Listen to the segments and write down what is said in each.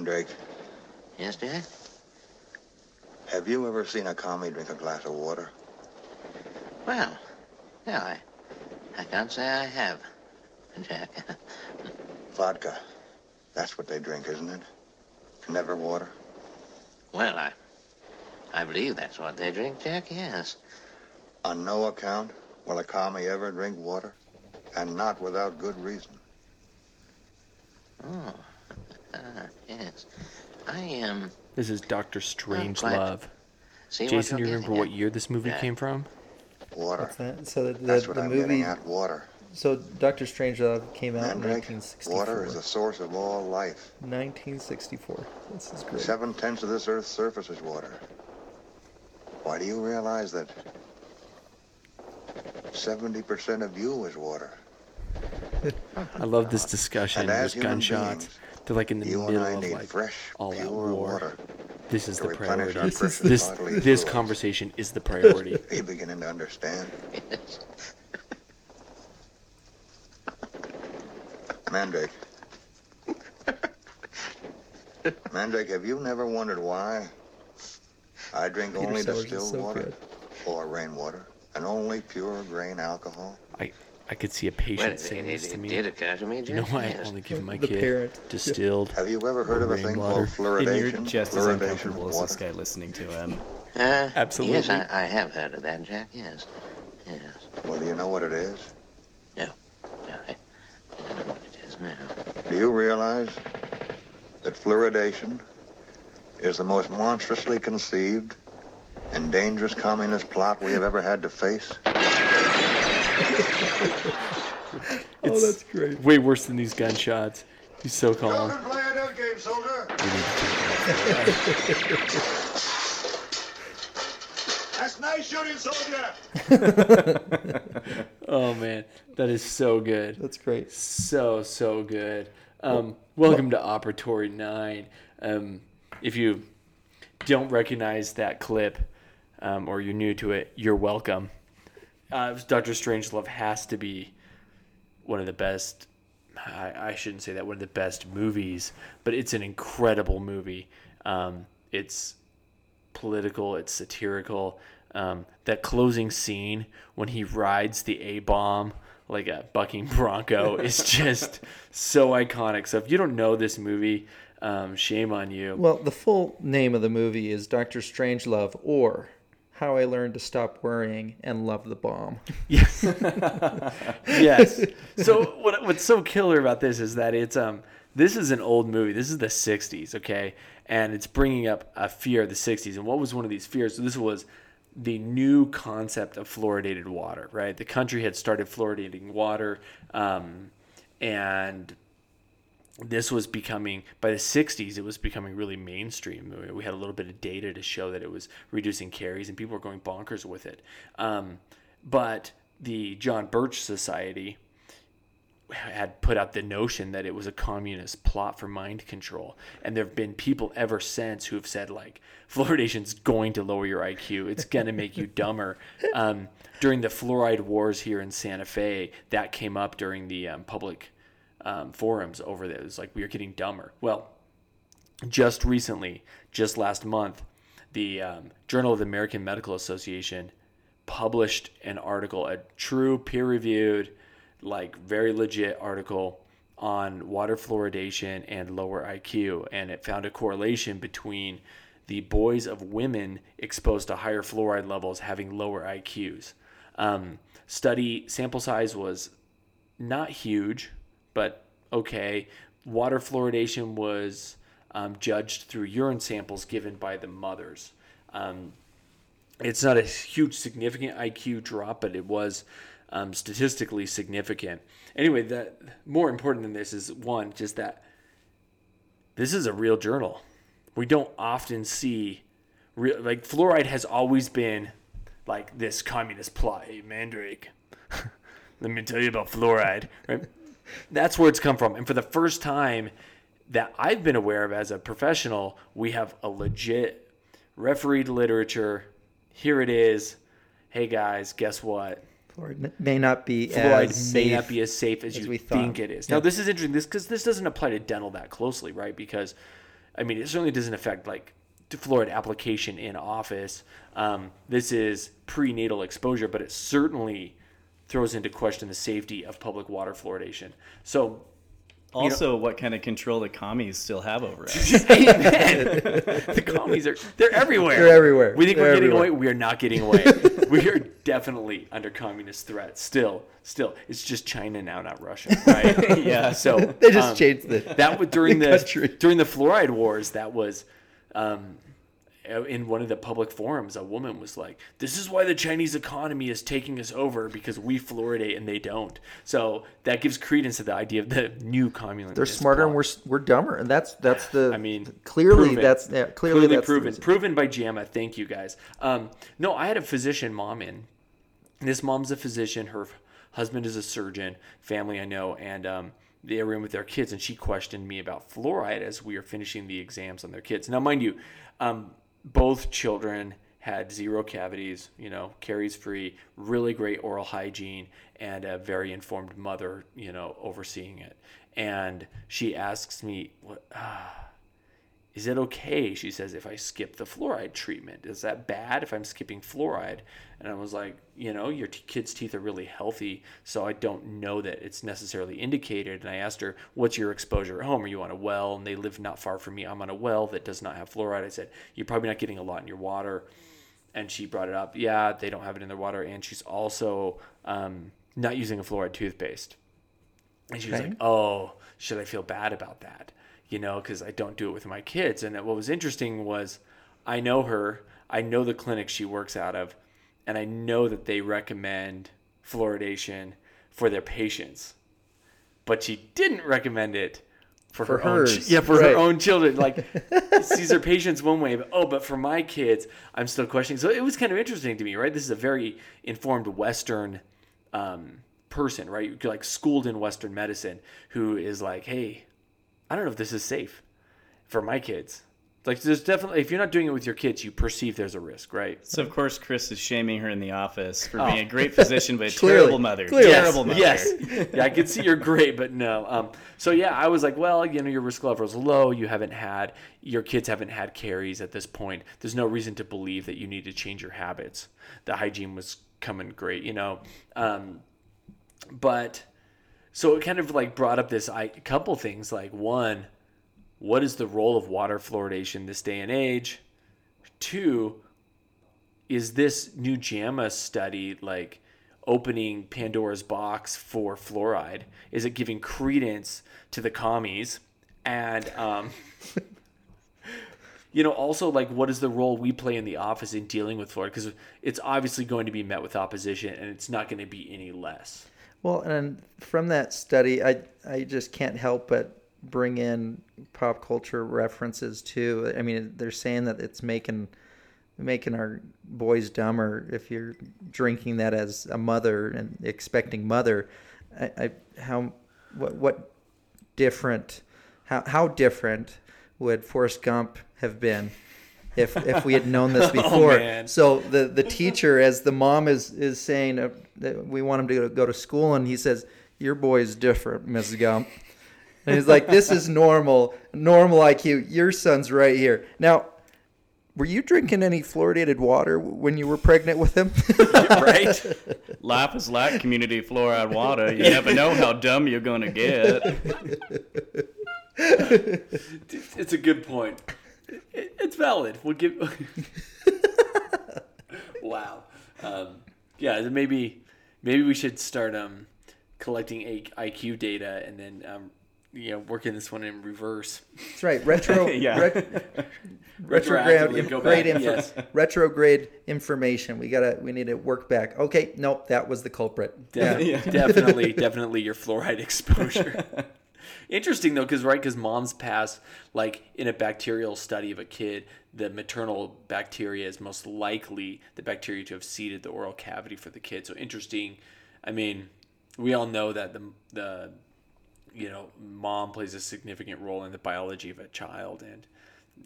Mandrake, Yes, Jack? have you ever seen a commie drink a glass of water? Well, yeah, I, I can't say I have, Jack. Vodka. That's what they drink, isn't it? Never water. well, I, I believe that's what they drink, Jack, yes. On no account will a commie ever drink water, and not without good reason. Oh, yes. I am. This is Doctor Strange uh, Love. see Jason, you're you remember what at. year this movie Yeah. came from? Water. What's that? So the, the, That's what the I'm movie. getting at. Water. So Doctor Strangelove came out in 1964. water is the source of all life. 1964. This is great. Seven tenths of this Earth's surface is water. Why do you realize that 70% of you is water? I love this discussion. And as There's human gunshots. beings, They're like in the You and middle I of need like fresh, all out pure war. water. This is to the priority. This is the- This this conversation is the priority. Are you beginning to understand? Mandrake. Mandrake, have you never wondered why I drink Peter only Sellers distilled so water good. or rainwater and only pure grain alcohol? I I could see a patient it, saying it, this it, to me. did occur to me, you know Jack, why I only give my The kid parent. distilled? Have you ever heard of a thing Rainwater. called And fluoridation? you're just as Fluoridation uncomfortable of as this guy listening to him. Uh, Absolutely. Yes, I, I have heard of that, Jack, yes. Yes. Well, do you know what it is? No. No, I, I don't know what it is now. Do you realize that fluoridation is the most monstrously conceived and dangerous communist plot we have ever had to face? Oh, that's great. Way worse than these gunshots. He's so calm. play a dead game, soldier. We need to take it off. That's nice shooting, soldier. Oh man, that is so good. That's great. So so good. Um, welcome to Operatory Nine. Um, if you don't recognize that clip um, or you're new to it, you're welcome. Uh, Doctor Strangelove has to be one of the best. I, I shouldn't say that one of the best movies, but it's an incredible movie. Um, it's political, it's satirical. Um, that closing scene when he rides the A bomb like a bucking bronco is just so iconic. So if you don't know this movie, um, shame on you. Well, the full name of the movie is Doctor Strangelove or How I Learned to Stop Worrying and Love the Bomb. Yes. yes. So what what's so killer about this is that it's um this is an old movie. This is the 60s, okay? And it's bringing up a fear of the 60s. And what was one of these fears? So this was the new concept of fluoridated water, right? The country had started fluoridating water um, and this was becoming by the 60s it was becoming really mainstream. We had a little bit of data to show that it was reducing caries and people were going bonkers with it. Um, but the john birch society had put out the notion that it was a communist plot for mind control. And there have been people ever since who have said like fluoridation's going to lower your iq it's going to make you dumber. Um, during the fluoride wars here in santa fe that came up during the um, public um, forums over there. It was like we are getting dumber. Well, just recently, just last month, the um, Journal of the American Medical Association published an article, a true peer-reviewed, like very legit article on water fluoridation and lower IQ, and it found a correlation between the boys of women exposed to higher fluoride levels having lower IQs. Um, study sample size was not huge, but okay. Water fluoridation was um, judged through urine samples given by the mothers. Um, it's not a huge significant IQ drop, but it was um, statistically significant. Anyway, that more important than this is one, just that this is a real journal. We don't often see real like fluoride has always been like this communist plot. Hey, Mandrake, let me tell you about fluoride, right? That's where it's come from. And for the first time that I've been aware of as a professional, we have a legit refereed literature. Here it is. Hey guys, guess what? Fluoride may not be Fluoride as may safe not be as safe as, as you we think it is. Now, Yeah. this is interesting. This because this doesn't apply to dental that closely, right? Because I mean, it certainly doesn't affect like fluoride application in office. Um, this is prenatal exposure, but it certainly throws into question the safety of public water fluoridation. So Also, what kind of control the commies still have over us? The commies are they're everywhere. They're everywhere. We think They're we're getting everywhere. away. We are not getting away. we are definitely under communist threat. Still, still. It's just China now, not Russia, right? Yeah. So They just um, changed the that was during the the, during the fluoride wars. That was. Um, in one of the public forums, a woman was like, "This is why the Chinese economy is taking us over because we fluoridate and they don't." So that gives credence to the idea of the new communist. They're smarter and we're we're dumber, and that's that's the. I mean, clearly proven. that's yeah, clearly, clearly that's proven. proven by JAMA. Thank you guys. Um, no, I had a physician mom in. This mom's a physician. Her husband is a surgeon. Family I know, and um, they were in with their kids, and she questioned me about fluoride as we were finishing the exams on their kids. Now, mind you, um, both children had zero cavities, you know, caries free, really great oral hygiene, and a very informed mother, you know, overseeing it. And she asks me, "What? ah, is it okay? She says if i skip the fluoride treatment. Is that bad if i'm skipping fluoride? And i was like you know your t- kid's teeth are really healthy so i don't know that it's necessarily indicated. And i asked her what's your exposure at home? Are you on a well? And they live not far from me. I'm on a well that does not have fluoride. I said you're probably not getting a lot in your water. And she brought it up yeah they don't have it in their water. And she's also um, not using a fluoride toothpaste. And she was Okay. like, "Oh, should I feel bad about that?" You know, because I don't do it with my kids. And what was interesting was, I know her. I know the clinic she works out of, and I know that they recommend fluoridation for their patients, but she didn't recommend it for, For her own. hers, yeah, for right. her own children. Like sees her patients one way, but oh, but for my kids, I'm still questioning. So it was kind of interesting to me, right? This is a very informed Western um, person, right? Like schooled in Western medicine, who is like, hey, I don't know if this is safe for my kids. Like, there's definitely if you're not doing it with your kids, you perceive there's a risk, right? So of course Chris is shaming her in the office for Oh. being a great physician but a Clearly. terrible mother. Clearly. Terrible mother. Yes. yeah, I can see you're great, but no. Um, so yeah, I was like, well, you know, your risk level is low. You haven't had your kids haven't had caries at this point. There's no reason to believe that you need to change your habits. The hygiene was coming great, you know. Um, but so it kind of like brought up this I, couple things like one, what is the role of water fluoridation this day and age? Two, is this new JAMA study like opening Pandora's box for fluoride? Is it giving credence to the commies? And um, you know, also like what is the role we play in the office in dealing with fluoride? Because it's obviously going to be met with opposition, and it's not going to be any less. Well, and from that study, I I just can't help but bring in pop culture references too. I mean, they're saying that it's making making our boys dumber if you're drinking that as a mother and expecting mother. I, I how what what different how how different would Forrest Gump have been if if we had known this before? man. So the the teacher, as the mom is is saying, uh, that we want him to go, go to school, and he says, "Your boy is different, Mrs. Gump." And he's like, "This is normal, normal IQ. Your son's right here." Now, were you drinking any fluoridated water when you were pregnant with him? right? Life is like community fluoride water. You never know how dumb you're gonna get. It's a good point. It- It's valid. We'll give. wow. Um, yeah, maybe maybe we should start um, collecting A- IQ data and then um, you know working this one in reverse. That's right. Retro, Yeah. ret- retrograde, Retroactively go grade back, info, yes. retrograde information. We gotta, we need to work back. Okay, nope, that was the culprit. De- Definitely, definitely your fluoride exposure. Interesting though, because right, because moms pass like in a bacterial study of a kid, the maternal bacteria is most likely the bacteria to have seeded the oral cavity for the kid. So interesting. I mean, we all know that the the you know mom plays a significant role in the biology of a child, and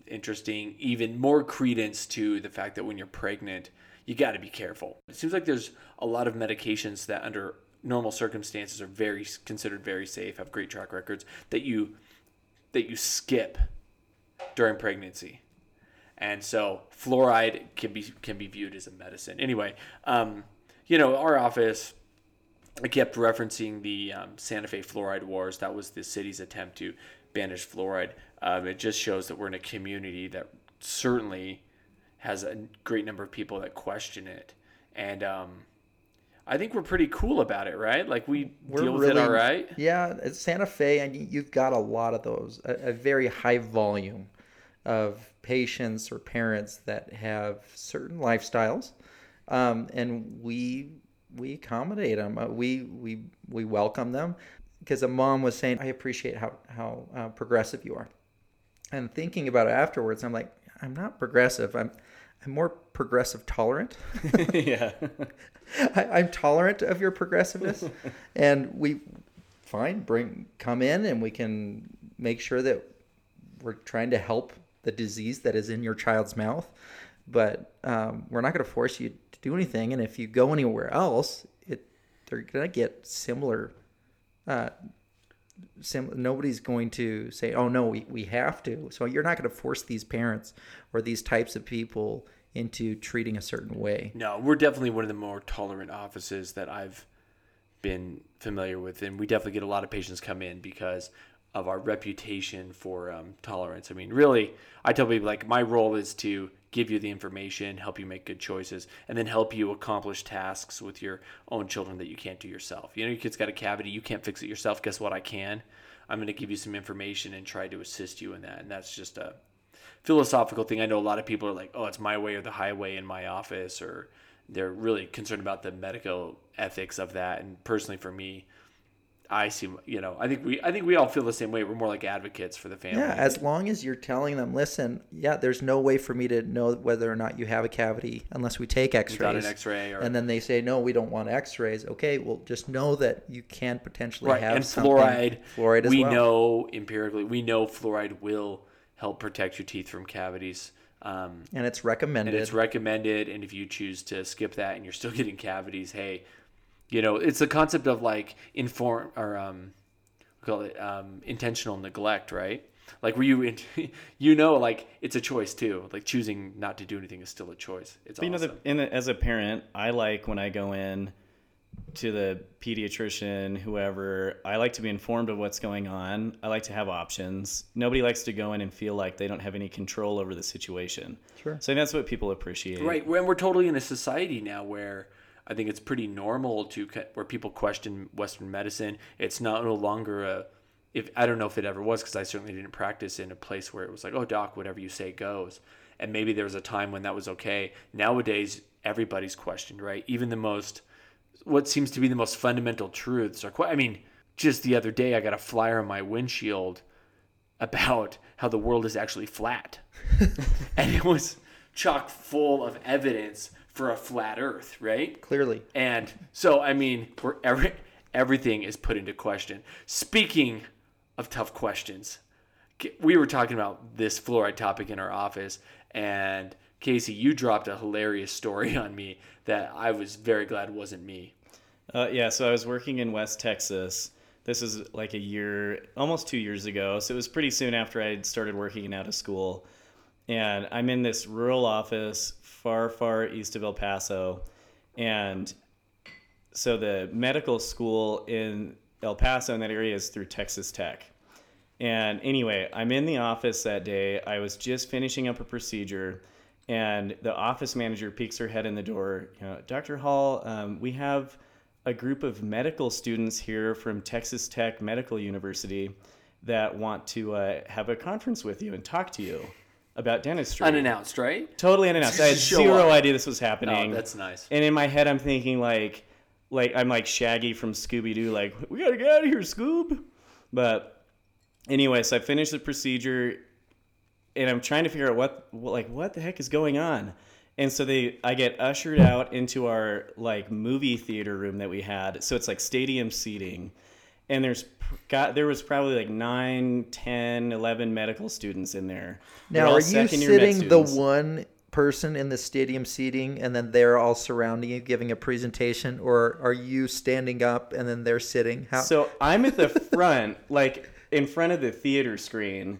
interesting, even more credence to the fact that when you're pregnant, you got to be careful. It seems like there's a lot of medications that under normal circumstances are very considered very safe, have great track records that you that you skip during pregnancy, and so fluoride can be can be viewed as a medicine. Anyway, um, you know, our office. I kept referencing the um, Santa Fe fluoride wars. That was the city's attempt to banish fluoride. Um, it just shows that we're in a community that certainly has a great number of people that question it, and um, I think we're pretty cool about it, right? Like we deal with it all right. Yeah, it's Santa Fe, and you've got a lot of those, a, a very high volume of patients or parents that have certain lifestyles, um, and we we accommodate them. Uh, we we we welcome them because a mom was saying, "I appreciate how how uh, progressive you are," and thinking about it afterwards, I'm like, I'm not progressive. I'm I'm more progressive tolerant. yeah. I, I'm tolerant of your progressiveness, and we fine bring come in and we can make sure that we're trying to help the disease that is in your child's mouth, but um, we're not going to force you to do anything. And if you go anywhere else, it they're going to get similar. Uh, sim- nobody's going to say, "Oh no, we, we have to." So you're not going to force these parents or these types of people into treating a certain way. No, we're definitely one of the more tolerant offices that I've been familiar with, and we definitely get a lot of patients come in because of our reputation for um, tolerance. I mean, really, I tell people like my role is to give you the information, help you make good choices, and then help you accomplish tasks with your own children that you can't do yourself. You know, your kid's got a cavity, you can't fix it yourself. Guess what? I can. I'm going to give you some information and try to assist you in that, and that's just a philosophical thing. I know a lot of people are like, "Oh, it's my way or the highway in my office," or they're really concerned about the medical ethics of that. And personally, for me, I see, you know, I think we, I think we all feel the same way. We're more like advocates for the family. Yeah, as long as you're telling them, listen, yeah, there's no way for me to know whether or not you have a cavity unless we take X-rays. Without an X-ray, or, and then they say, no, we don't want X-rays. Okay, well, just know that you can potentially right, have and something- fluoride. Fluoride as we well. know empirically, we know fluoride will help protect your teeth from cavities. Um, and it's recommended. and it's recommended. And if you choose to skip that and you're still getting cavities, hey, you know, it's the concept of like inform or um, we call it um, intentional neglect, right? Like where you, in, you know, like it's a choice too. Like choosing not to do anything is still a choice. It's But you know, the, in the, as a parent, I like when I go in to the pediatrician, whoever, I like to be informed of what's going on. I like to have options. Nobody likes to go in and feel like they don't have any control over the situation. Sure. So that's what people appreciate. Right, and we're totally in a society now where I think it's pretty normal to where people question Western medicine. It's not no longer a if I don't know if it ever was because I certainly didn't practice in a place where it was like, oh doc, whatever you say goes. And maybe there was a time when that was okay. Nowadays, everybody's questioned, right? Even the most what seems to be the most fundamental truths are. que- I mean, just the other day, I got a flyer on my windshield about how the world is actually flat, and it was chock full of evidence for a flat Earth, right? Clearly. And so, I mean, we're every, everything is put into question. Speaking of tough questions, we were talking about this fluoride topic in our office, and Casey, you dropped a hilarious story on me that I was very glad wasn't me. Uh, yeah, so I was working in West Texas. This is like a year, almost two years ago. So it was pretty soon after I had started working out of school. And I'm in this rural office far, far east of El Paso. And so the medical school in El Paso in that area is through Texas Tech. And anyway, I'm in the office that day. I was just finishing up a procedure, and the office manager peeks her head in the door. You know, Dr. Hall, um, we have a group of medical students here from Texas Tech Medical University that want to uh, have a conference with you and talk to you about dentistry. Unannounced, right? Totally unannounced. I had zero up. idea this was happening. Oh, that's nice. And in my head, I'm thinking like, like I'm like Shaggy from Scooby Doo, like we gotta get out of here, Scoob. But anyway, so I finished the procedure, and I'm trying to figure out what, what like what the heck is going on. And so they, I get ushered out into our like movie theater room that we had. So it's like stadium seating, and there's got there was probably like 9, 10, 11 medical students in there. Now, are you sitting the one person in the stadium seating and then they're all surrounding you giving a presentation, or are you standing up and then they're sitting? How? So I'm at the front, like in front of the theater screen,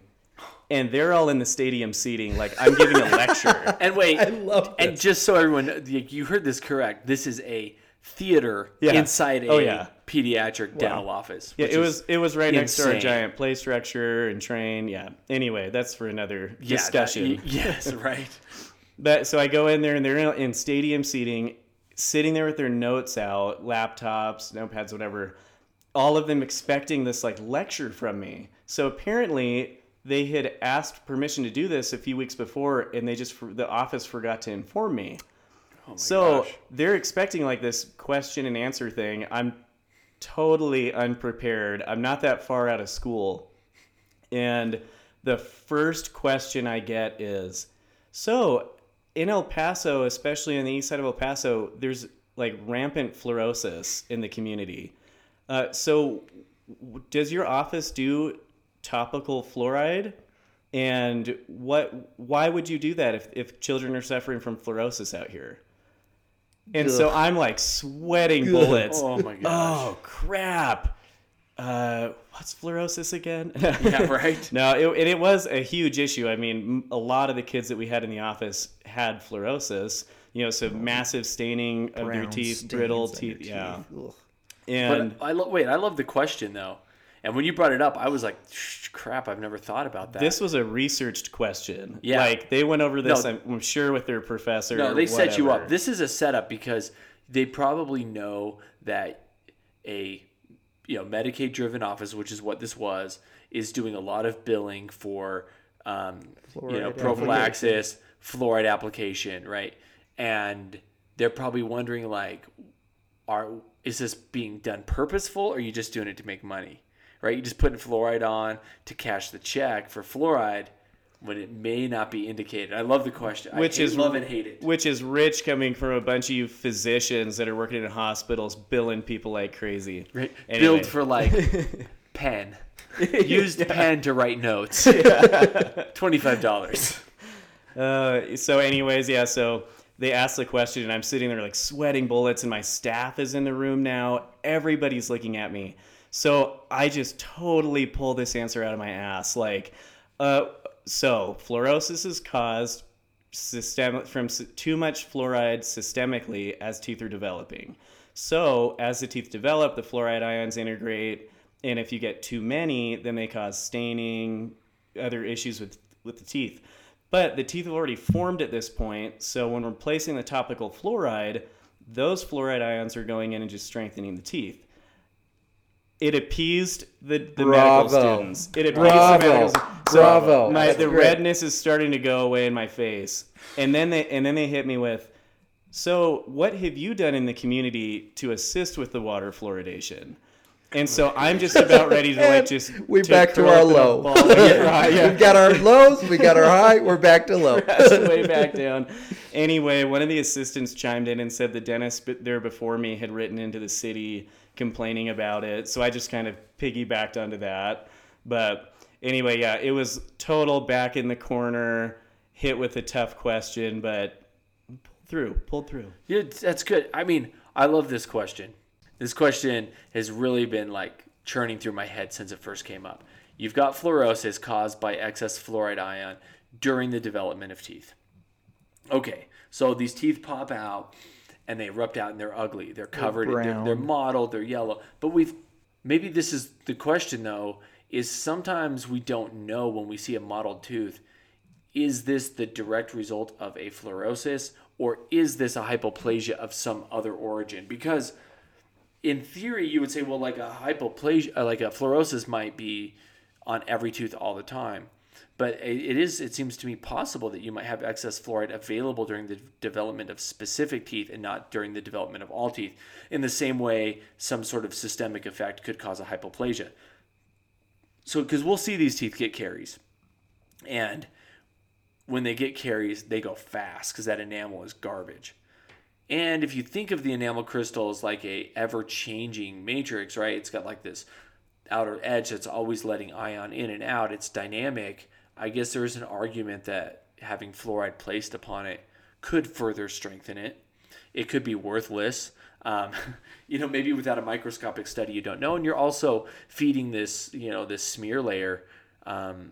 and they're all in the stadium seating, like I'm giving a lecture. And wait, I love and just so everyone, you you heard this correct. This is a theater Yeah. inside oh, a Oh, yeah. pediatric dental office. Yeah, which it is- was it was right next to our giant play structure and train. Yeah. Anyway, that's for another yeah, discussion. y- yes, right. But so I go in there and they're in, in stadium seating, sitting there with their notes out, laptops, notepads, whatever. All of them expecting this like lecture from me. So apparently they had asked permission to do this a few weeks before, and they just the office forgot to inform me. so gosh. they're expecting like this question and answer thing. I'm totally unprepared. I'm not that far out of school. And the first question I get is So, in El Paso, especially on the east side of El Paso, there's like rampant fluorosis in the community. Uh, so, does your office do topical fluoride? And what? Why would you do that if, if children are suffering from fluorosis out here? And so I'm like sweating bullets. Oh my gosh. Oh crap! Uh, what's fluorosis again? Yeah, right. no, it, and it was a huge issue. I mean, a lot of the kids that we had in the office had fluorosis. You know, so massive staining of their teeth, brittle your teeth. Yeah, Ugh. and But I lo- wait. I love the question though, and when you brought it up, I was like, "Crap! I've never thought about that." this was a researched question. Yeah. like they went over this. No. I'm, I'm sure with their professor. No, or they set you up. This is a setup because they probably know that a you know Medicaid driven office, which is what this was, is doing a lot of billing for um, you know Fluoride prophylaxis, fluoride application, right? And they're probably wondering like, are is this being done purposeful, or are you just doing it to make money, right? You just putting fluoride on to cash the check for fluoride. When it may not be indicated, I love the question. which is love and hate it. Which is rich coming from a bunch of you physicians that are working in hospitals, billing people like crazy. Right. Anyway. Build for like pen. Used pen to write notes. Twenty-five dollars. Uh, so, anyways, yeah. So they asked the question, and I'm sitting there like sweating bullets, and my staff is in the room now. Everybody's looking at me. So I just totally pull this answer out of my ass. Like, uh, so fluorosis is caused system from too much fluoride systemically as teeth are developing. So as the teeth develop, the fluoride ions integrate, and if you get too many, then they cause staining, other issues with with the teeth. But the teeth have already formed at this point, so when we're placing the topical fluoride, those fluoride ions are going in and just strengthening the teeth. It appeased the, the medical students. It appeased Bravo. the medical students. So Bravo. My, That's the great. redness is starting to go away in my face. And then they and then they hit me with, so what have you done in the community to assist with the water fluoridation? And so I'm just about ready to like just we to back to our low. Yeah. We've got our lows, we got our high, we're back to low. way back down. Anyway, one of the assistants chimed in and said the dentist there before me had written into the city complaining about it. So I just kind of piggybacked onto that. But anyway, yeah, it was total back in the corner, hit with a tough question, but pulled through, pulled through. Yeah, that's good. I mean, I love this question. This question has really been like churning through my head since it first came up. You've got fluorosis caused by excess fluoride ion during the development of teeth. Okay, so these teeth pop out and they erupt out and they're ugly. They're covered. They're, brown. they're mottled. They're yellow. But we've maybe this is the question though. Is sometimes we don't know when we see a mottled tooth is this the direct result of a fluorosis or is this a hypoplasia of some other origin? Because in theory, you would say, well, like a hypoplasia, like a fluorosis might be on every tooth all the time. But it is, it seems to me possible that you might have excess fluoride available during the development of specific teeth and not during the development of all teeth. In the same way, some sort of systemic effect could cause a hypoplasia. So, because we'll see these teeth get caries. And when they get caries, they go fast because that enamel is garbage. And if you think of the enamel crystal as like a ever-changing matrix, right? It's got like this outer edge that's always letting ion in and out. It's dynamic. I guess there is an argument that having fluoride placed upon it could further strengthen it. It could be worthless. Um, you know, maybe without a microscopic study, you don't know. And you're also feeding this, you know, this smear layer um,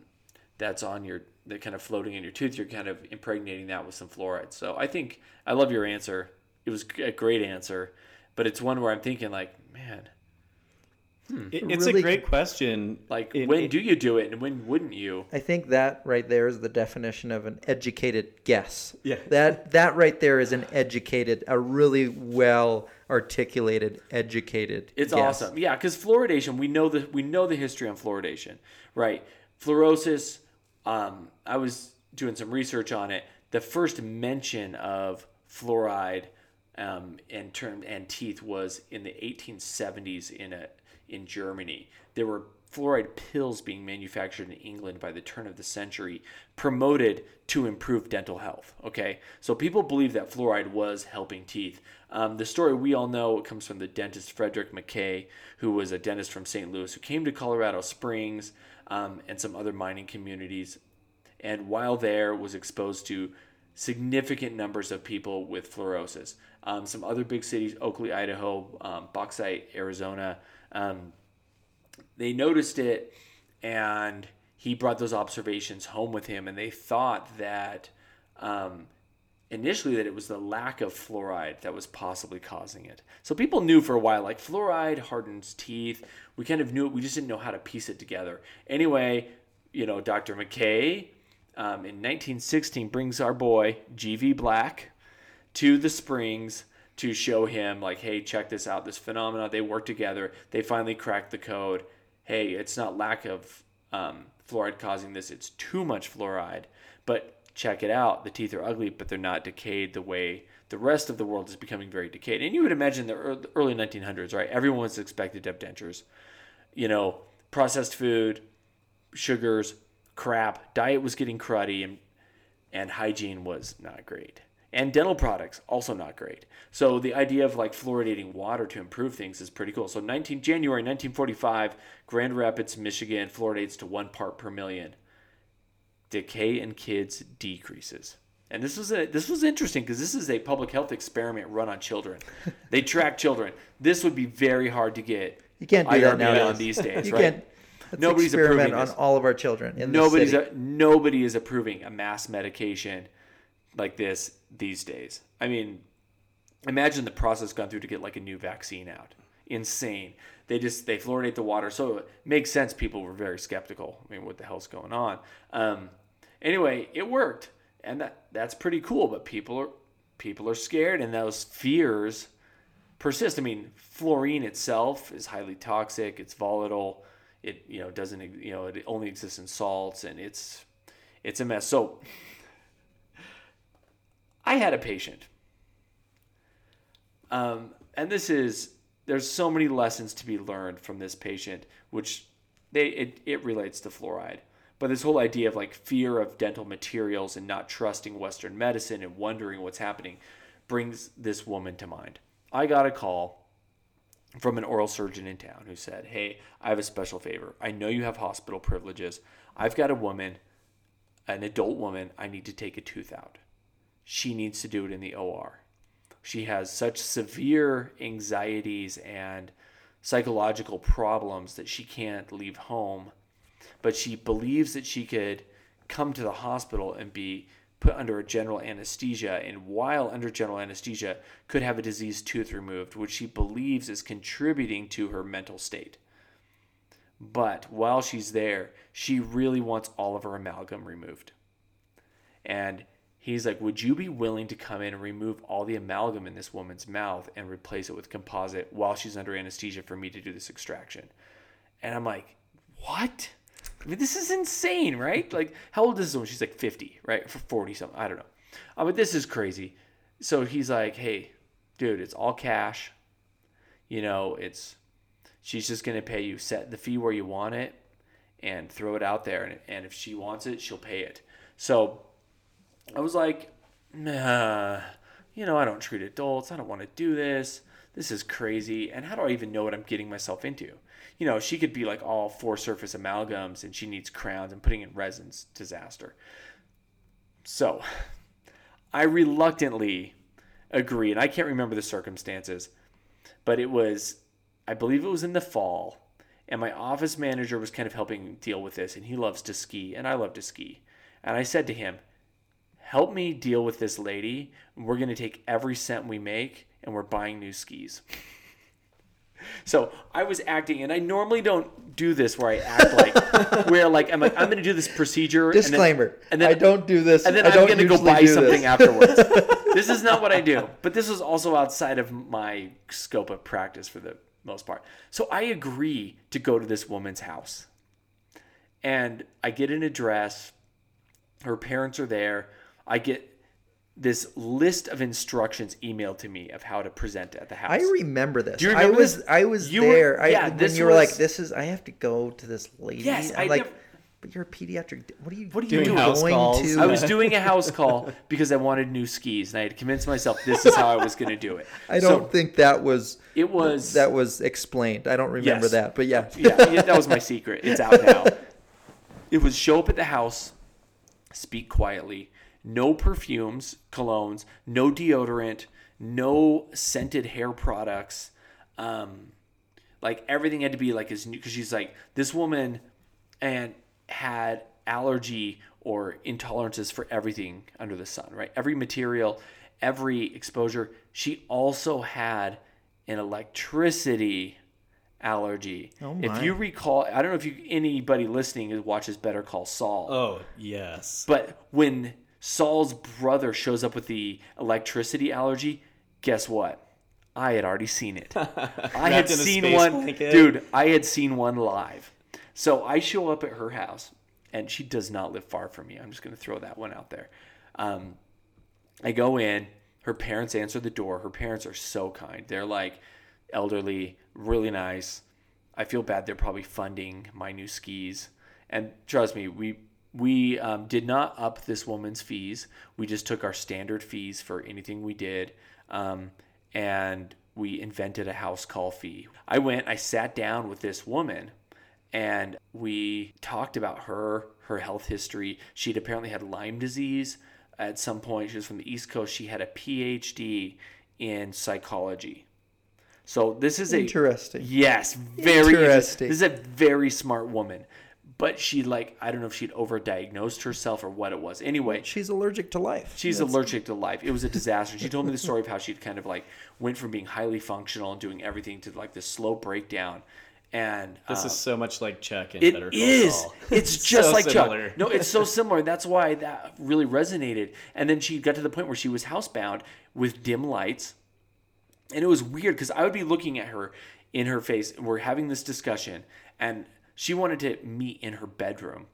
that's on your that kind of floating in your tooth, you're kind of impregnating that with some fluoride. So I think I love your answer. It was a great answer, but it's one where I'm thinking like, man, It- it's Really- a great question. like It- when it- do you do it and when wouldn't you? I think that right there is the definition of an educated guess. Yeah. That that right there is an educated, a really well articulated, educated. It's guess. awesome. Yeah, because fluoridation, we know the we know the history on fluoridation, right? Fluorosis. Um, I was doing some research on it. The first mention of fluoride um, and term and teeth was in the 1870s in a in Germany. There were fluoride pills being manufactured in England by the turn of the century, promoted to improve dental health. Okay, so people believe that fluoride was helping teeth. Um, the story we all know comes from the dentist Frederick McKay, who was a dentist from St. Louis, who came to Colorado Springs um, and some other mining communities, and while there was exposed to significant numbers of people with fluorosis. Um, some other big cities, Oakley, Idaho, um, Bauxite, Arizona, um, they noticed it and he brought those observations home with him and they thought that um, initially that it was the lack of fluoride that was possibly causing it. So people knew for a while like fluoride hardens teeth. We kind of knew it we just didn't know how to piece it together. Anyway you know dr mckay um, in 1916 brings our boy gv black to the springs to show him like hey check this out this phenomena they work together they finally cracked the code. Hey it's not lack of um, fluoride causing this it's too much fluoride but check it out the teeth are ugly but they're not decayed the way the rest of the world is becoming very decayed. And you would imagine the early 1900s right? Everyone was expected to have dentures. You know processed food sugars crap diet was getting cruddy and and hygiene was not great. And dental products also not great. So the idea of like fluoridating water to improve things is pretty cool. So 19 January 1945, Grand Rapids, Michigan fluoridates to 1 part per million. Decay in kids decreases. And this was a this was interesting because this is a public health experiment run on children. they track children. This would be very hard to get You can't do that IRB nowadays. on these days, you right? can't. Let's Nobody's experiment approving on this. all of our children. In nobody's a, nobody is approving a mass medication like this these days. I mean, imagine the process gone through to get like a new vaccine out. Insane. They just they fluoridate the water, so it makes sense. People were very skeptical. I mean, what the hell's going on? Um, anyway, it worked, and that that's pretty cool. But people are people are scared, and those fears persist. I mean, fluorine itself is highly toxic. It's volatile. It you know doesn't you know it only exists in salts, and it's it's a mess. So I had a patient, um, and this is there's so many lessons to be learned from this patient, which they it, it relates to fluoride. But this whole idea of like fear of dental materials and not trusting Western medicine and wondering what's happening brings this woman to mind. I got a call from an oral surgeon in town who said, Hey, I have a special favor. I know you have hospital privileges. I've got a woman, an adult woman, I need to take a tooth out. She needs to do it in the OR. She has such severe anxieties and psychological problems that she can't leave home, but she believes that she could come to the hospital and be put under a general anesthesia and while under general anesthesia could have a diseased tooth removed which she believes is contributing to her mental state but while she's there she really wants all of her amalgam removed and he's like would you be willing to come in and remove all the amalgam in this woman's mouth and replace it with composite while she's under anesthesia for me to do this extraction and i'm like what I mean, this is insane, right? Like, how old is this woman? She's like 50, right? For 40 something. I don't know. Uh, but this is crazy. So he's like, hey, dude, it's all cash. You know, it's, she's just going to pay you, set the fee where you want it and throw it out there. And, and if she wants it, she'll pay it. So I was like, nah, you know, I don't treat adults. I don't want to do this. This is crazy. And how do I even know what I'm getting myself into? You know, she could be like all four surface amalgams and she needs crowns and putting in resins. Disaster. So I reluctantly agree. And I can't remember the circumstances, but it was, I believe it was in the fall. And my office manager was kind of helping deal with this, and he loves to ski, and I love to ski. And I said to him, Help me deal with this lady. We're going to take every cent we make, and we're buying new skis. So I was acting, and I normally don't do this where I act like where like I'm like I'm going to do this procedure. and then- Disclaimer. And then, I don't do this. And then I I'm don't going to go buy something this. afterwards. this is not what I do. But this was also outside of my scope of practice for the most part. So I agree to go to this woman's house. And I get an address. Her parents are there. I get this list of instructions emailed to me of how to present at the house. I remember this. Do you I was this? I was You were- there. I, yeah, when this you were like, "This is I have to go to this lady." Yes, I'm I like, never- "But you're a pediatric. What are you? What are you Doing doing? house going calls. to? I was doing a house call because I wanted new skis, and I had convinced myself this is how I was going to do it. I So don't think that was it was that was explained. I don't remember Yes. that, but yeah. yeah, yeah, that was my secret. It's out now. It was show up at the house, speak quietly, no perfumes, colognes, no deodorant, no scented hair products. Um, like everything had to be like as new because she's like this woman and had allergy or intolerances for everything under the sun, right? Every material, every exposure. She also had an electricity allergy. Oh If you recall, I don't know if you anybody listening watches Better Call Saul. Oh yes. But when Saul's brother shows up with the electricity allergy, guess what? I had already seen it. I had Wrapped in a seen one, blanket. dude. I had seen one live. So I show up at her house, and she does not live far from me. I'm just going to throw that one out there. Um, I go in. Her parents answer the door. Her parents are so kind. They're like elderly, really nice. I feel bad. They're probably funding my new skis. And trust me, we we um, did not up this woman's fees. We just took our standard fees for anything we did, um, and we invented a house call fee. I went. I sat down with this woman, and we talked about her her health history. She'd apparently had Lyme disease at some point. She was from the East Coast. She had a PhD in psychology. So this is a Interesting. Yes, very Interesting. This is a very smart woman, but she like I don't know if she'd overdiagnosed herself or what it was. Anyway, She's allergic to life. she's That's- allergic to life. It was a disaster. She told me the story of how she'd kind of like went from being highly functional and doing everything to like this slow breakdown. And This uh, is so much like Chuck and it Better is. Saul. It's just so like similar. Chuck. No, it's so similar. That's why that really resonated. And then she got to the point where she was housebound with dim lights. And it was weird because I would be looking at her in her face and we're having this discussion and she wanted to meet in her bedroom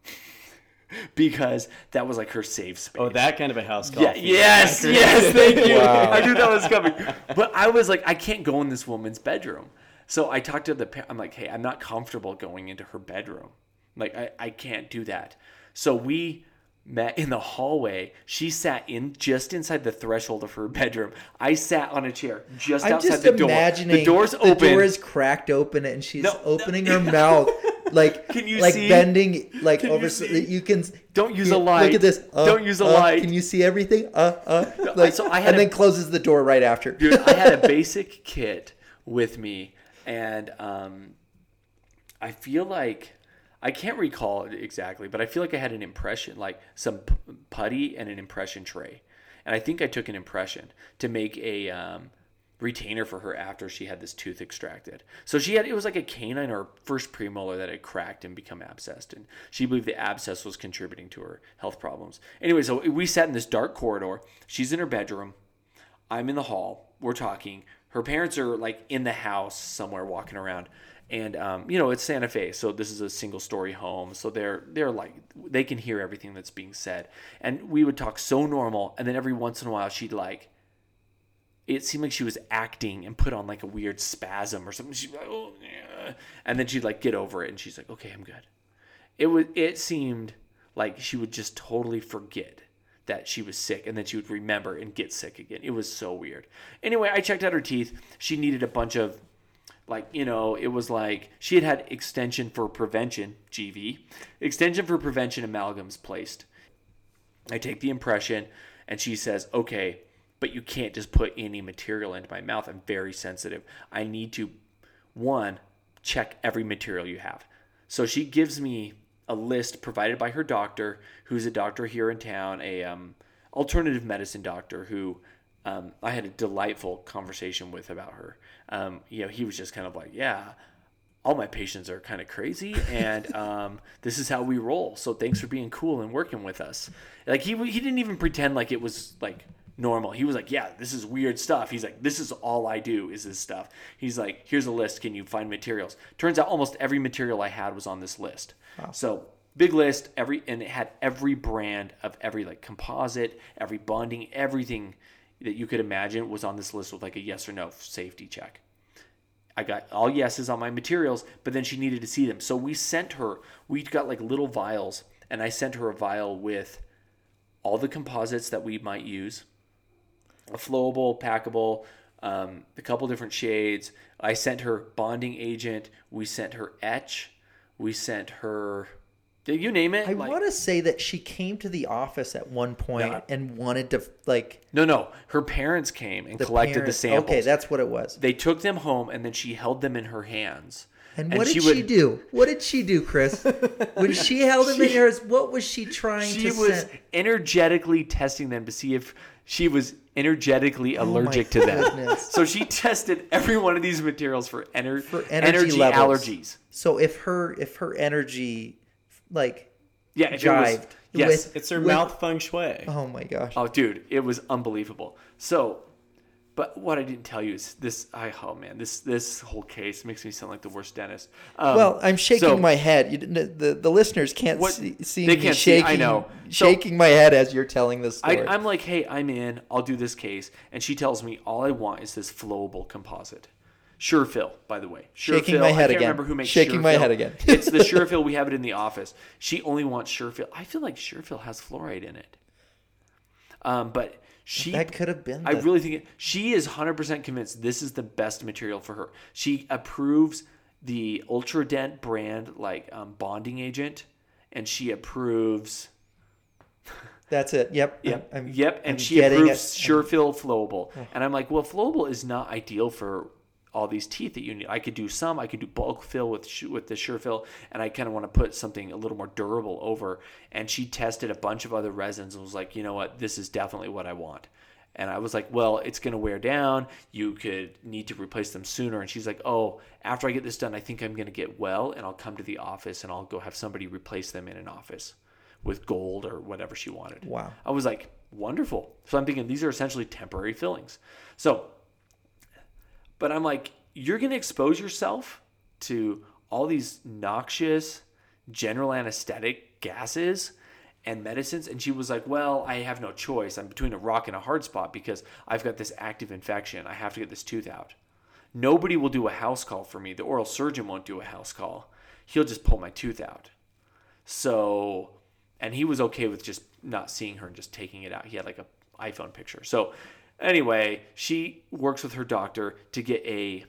because that was like her safe space. Oh, that kind of a house call. Yeah, fee. yes, yes, thank you. Wow. I knew that was coming. But I was like, I can't go in this woman's bedroom. So I talked to the pa- I'm like, hey, I'm not comfortable going into her bedroom. Like, I, I can't do that. So we met in the hallway. She sat in just inside the threshold of her bedroom. I sat on a chair just I'm outside just the door. The door's the open. The door is cracked open and she's No, no. opening her mouth like Can you like see? bending like Can over you so you can Don't use you- a light. Look at this. Uh, Don't use a uh, light. Can you see everything? Uh uh. Like, so I had and a- then closes the door right after. Dude, I had a basic kit with me, and um, I feel like I can't recall it exactly, but I feel like I had an impression, like some putty and an impression tray, and I think I took an impression to make a um, retainer for her after she had this tooth extracted. So she had it was like a canine or first premolar that had cracked and become abscessed, and she believed the abscess was contributing to her health problems. Anyway, so we sat in this dark corridor. She's in her bedroom. I'm in the hall. We're talking. Her parents are like in the house somewhere walking around. And um, you know, it's Santa Fe, so this is a single story home. So they're they're like they can hear everything that's being said. And we would talk so normal, and then every once in a while she'd like it seemed like she was acting and put on like a weird spasm or something. She'd like, oh, yeah. And then she'd like get over it and she's like, okay, I'm good. It was it seemed like she would just totally forget that she was sick and then she would remember and get sick again. It was so weird. Anyway, I checked out her teeth. She needed a bunch of like, you know, it was like she had had extension for prevention, GV, extension for prevention amalgams placed. I take the impression and she says, okay, but you can't just put any material into my mouth. I'm very sensitive. I need to, one, check every material you have. So she gives me a list provided by her doctor, who's a doctor here in town, a um, alternative medicine doctor who um, I had a delightful conversation with about her. Um, you know, he was just kind of like, yeah, all my patients are kind of crazy, and um, this is how we roll. So thanks for being cool and working with us. Like he he didn't even pretend like it was like normal. He was like, yeah, this is weird stuff. He's like, this is all I do is this stuff. He's like, here's a list. Can you find materials? Turns out almost every material I had was on this list. So big list, every and it had every brand of every like composite, every bonding, everything that you could imagine was on this list with like a yes or no safety check. I got all yeses on my materials, but then she needed to see them. So we sent her, we got like little vials, and I sent her a vial with all the composites that we might use, a flowable, packable, um, a couple different shades. I sent her bonding agent. We sent her etch. We sent her, you name it. I like- want to say that she came to the office at one point and wanted to like no, no. Her parents came and the collected the parents- samples. Okay, that's what it was. they took them home and then she held them in her hands. And what did she she, do? What did she do, Chris? when she held them in hers, what was she trying she to She was send? energetically testing them to see if she was energetically Oh allergic to them. So she tested every one of these materials for, ener- For energy, energy allergies. So if her if her energy like Yeah, if it was- yes. with It's her with- mouth feng shui. Oh my gosh. Oh, dude, it was unbelievable. So, but what I didn't tell you is this. I oh man, this this whole case makes me sound like the worst dentist. Um, well, I'm shaking so- my head. You, didn't- the the listeners can't What- see, see they me can't see, I shaking. know. So- shaking my head as you're telling this I. I'm like, hey, I'm in. I'll do this case, and she tells me all I want is this flowable composite. Surefill, by the way. Shaking Surefill, my head I can't again. remember who makes Shaking my Surefill. head again. it's the Surefill. We have it in the office. She only wants Surefill. I feel like Surefill has fluoride in it. Um, but she that could have been. I the- really think it, she is 100% convinced this is the best material for her. She approves the Ultradent brand like um, bonding agent, and she approves. That's it. Yep. Yep. I'm, I'm- yep. And I'm she getting approves it. Surefill flowable. And I'm like, well, flowable is not ideal for all these teeth that you need. I could do some. I could do bulk fill with with the Surefill, and I kind of want to put something a little more durable over. And she tested a bunch of other resins and was like, you know what, this is definitely what I want. And I was like, well, it's going to wear down. You could need to replace them sooner. And she's like, oh, after I get this done, I think I'm going to get well, and I'll come to the office and I'll go have somebody replace them in an office with gold or whatever she wanted. Wow. I was like, wonderful. So I'm thinking these are essentially temporary fillings. So, but I'm like, you're going to expose yourself to all these noxious general anesthetic gases and medicines. And she was like, well, I have no choice. I'm between a rock and a hard spot because I've got this active infection. I have to get this tooth out. Nobody will do a house call for me. The oral surgeon won't do a house call. He'll just pull my tooth out. So, and he was okay with just not seeing her and just taking it out. He had like a iPhone picture. So, anyway, she works with her doctor to get a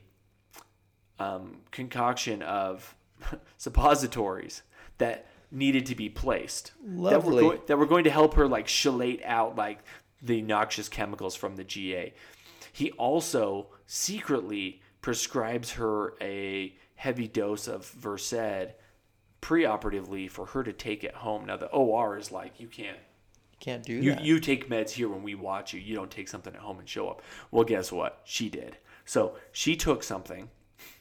um, concoction of suppositories that needed to be placed. That were, Lovely. go- that were going to help her like chelate out like the noxious chemicals from the GA. He also secretly prescribes her a heavy dose of Versed preoperatively for her to take at home. Now the OR is like you can't Can't do you that. you take meds here when we watch you. You don't take something at home and show up. Well, guess what? She did. So she took something,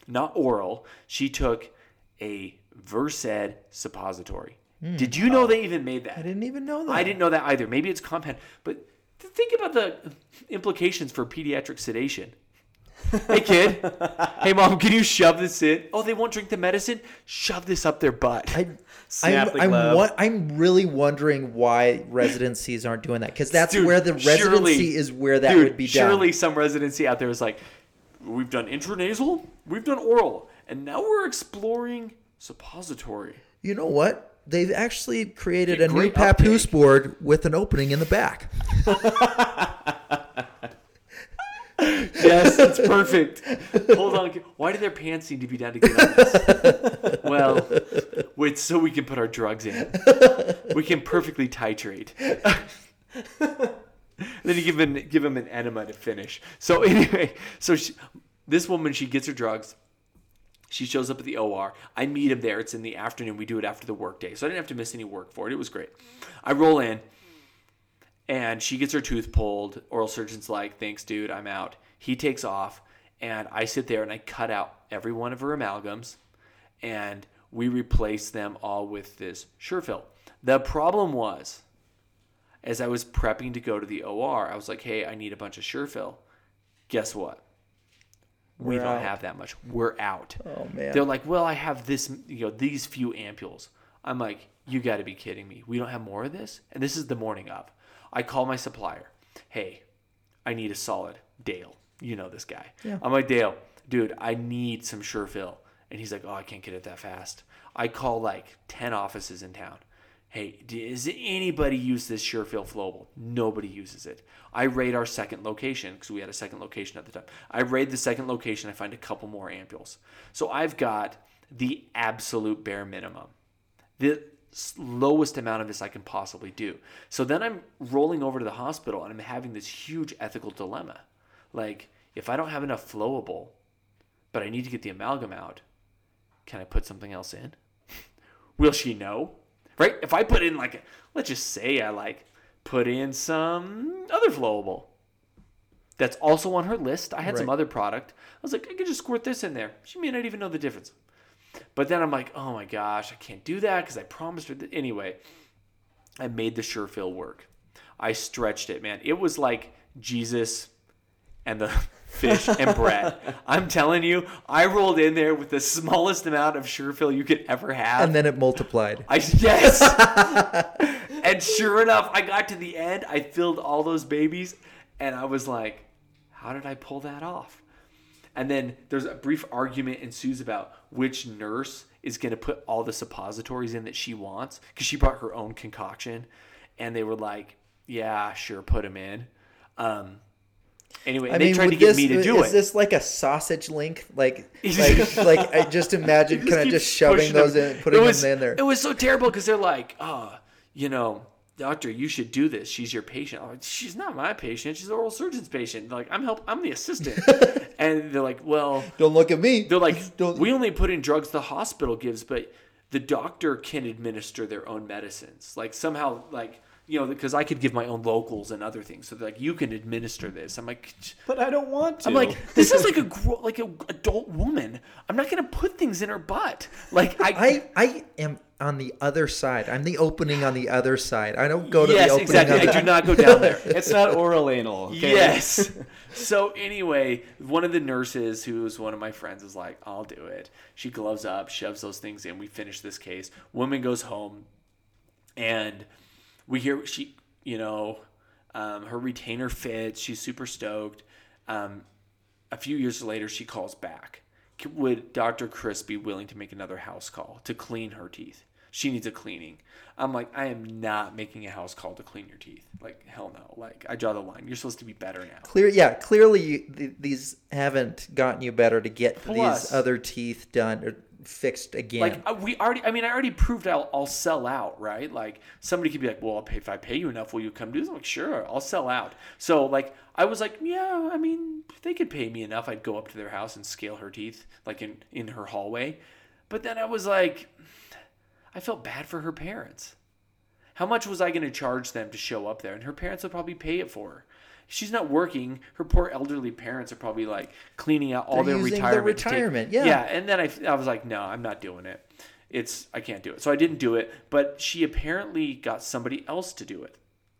not oral. She took a Versed suppository. Hmm. Did you know oh. they even made that? I didn't even know that. I didn't know that either. Maybe it's compound, but think about the implications for pediatric sedation. Hey kid, hey mom, can you shove this in? Oh, they won't drink the medicine. Shove this up their butt. I, Snap I'm, the I'm, glove. wa- I'm really wondering why residencies aren't doing that because that's Dude, where the residency surely- is where that Dude, would be done. Surely some residency out there is like, we've done intranasal, we've done oral, and now we're exploring suppository. You know what? They've actually created Get a new papoose uptake. board with an opening in the back. Yes, it's perfect. Hold on. Why do their pants need to be down to get on this? Well, wait, so we can put our drugs in. We can perfectly titrate. then you give him give them an enema to finish. So anyway, so she, this woman she gets her drugs. She shows up at the OR. I meet him there. It's in the afternoon. We do it after the workday. So I didn't have to miss any work for it. It was great. I roll in and she gets her tooth pulled. Oral surgeon's like, thanks, dude. I'm out. He takes off and I sit there and I cut out every one of her amalgams and we replace them all with this Surefill. The problem was, as I was prepping to go to the OR, I was like, hey, I need a bunch of Surefill. Guess what? we We're don't out. have that much. We're out. Oh man. They're like, well, I have this, you know, these few ampules. I'm like, you got to be kidding me. We don't have more of this? And this is the morning of. I call my supplier. Hey, I need a solid Dale. You know this guy. Yeah. I'm like, Dale, dude, I need some Surefill. And he's like, oh, I can't get it that fast. I call like 10 offices in town. Hey, does anybody use this Surefill Flowable? Nobody uses it. I raid our second location because we had a second location at the time. I raid the second location. I find a couple more ampules. So I've got the absolute bare minimum the lowest amount of this I can possibly do. So then I'm rolling over to the hospital and I'm having this huge ethical dilemma. Like, if I don't have enough flowable, but I need to get the amalgam out, can I put something else in? Will she know? Right? If I put in like, let's just say I like put in some other flowable. That's also on her list. I had some other product. I was like, I could just squirt this in there. She may not even know the difference. But then I'm like, oh my gosh, I can't do that because I promised her. That. Anyway, I made the Surefill work. I stretched it, man. It was like Jesus and the fish and bread. I'm telling you, I rolled in there with the smallest amount of Surefill you could ever have. and then it multiplied. I yes. and sure enough, I got to the end. I filled all those babies, and I was like, "How did I pull that off?" And then there's a brief argument ensues about which nurse is going to put all the suppositories in that she wants because she brought her own concoction, and they were like, "Yeah, sure, put them in." Um, anyway, I they mean, tried to get this, me to do is it. this like a sausage link? Like, like, like I just imagine kind of just shoving those them. in, putting was, them in there. It was so terrible because they're like, oh, you know, doctor, you should do this. She's your patient. I'm like, she's not my patient. She's the oral surgeon's patient. Like, I'm help. I'm the assistant. and they're like, well, Don't look at me. they're like, Don't- we only put in drugs the hospital gives, but the doctor can administer their own medicines. Like somehow, like you know, because I could give my own locals and other things. So they're like, you can administer this. I'm like. But I don't want to. I'm like, this is like a gro- like a adult woman. I'm not gonna put things in her butt. Like I, I, I am on the other side. I'm the opening on the other side. I don't go to yes, the opening exactly. on the I do not go down there. it's not oral anal. Okay? Yes. So anyway, one of the nurses, who was one of my friends, is like, "I'll do it." She gloves up, shoves those things in. We finish this case. Woman goes home, and we hear she, you know, um, her retainer fits. She's super stoked. Um, a few years later, she calls back. Would Dr. Chris be willing to make another house call to clean her teeth? She needs a cleaning. I'm like, I am not making a house call to clean your teeth. Like, hell no. Like, I draw the line. You're supposed to be better now. Clear, yeah. Clearly, you, th- these haven't gotten you better to get Plus- these other teeth done or fixed again. Like uh, we already, I mean, I already proved I'll, I'll sell out, right? Like somebody could be like, "Well, I'll pay, if I pay you enough, will you come do this?" I'm like, "Sure, I'll sell out." So like, I was like, "Yeah, I mean, if they could pay me enough, I'd go up to their house and scale her teeth, like in in her hallway." But then I was like, I felt bad for her parents. How much was I going to charge them to show up there? And her parents would probably pay it for her. She's not working. Her poor elderly parents are probably like cleaning out all They're their their retirement. take- retirement, yeah. Yeah. And then I, I was like, no, I'm not doing it. It's, I can't do it. So I didn't do it. But she apparently got somebody else to do it.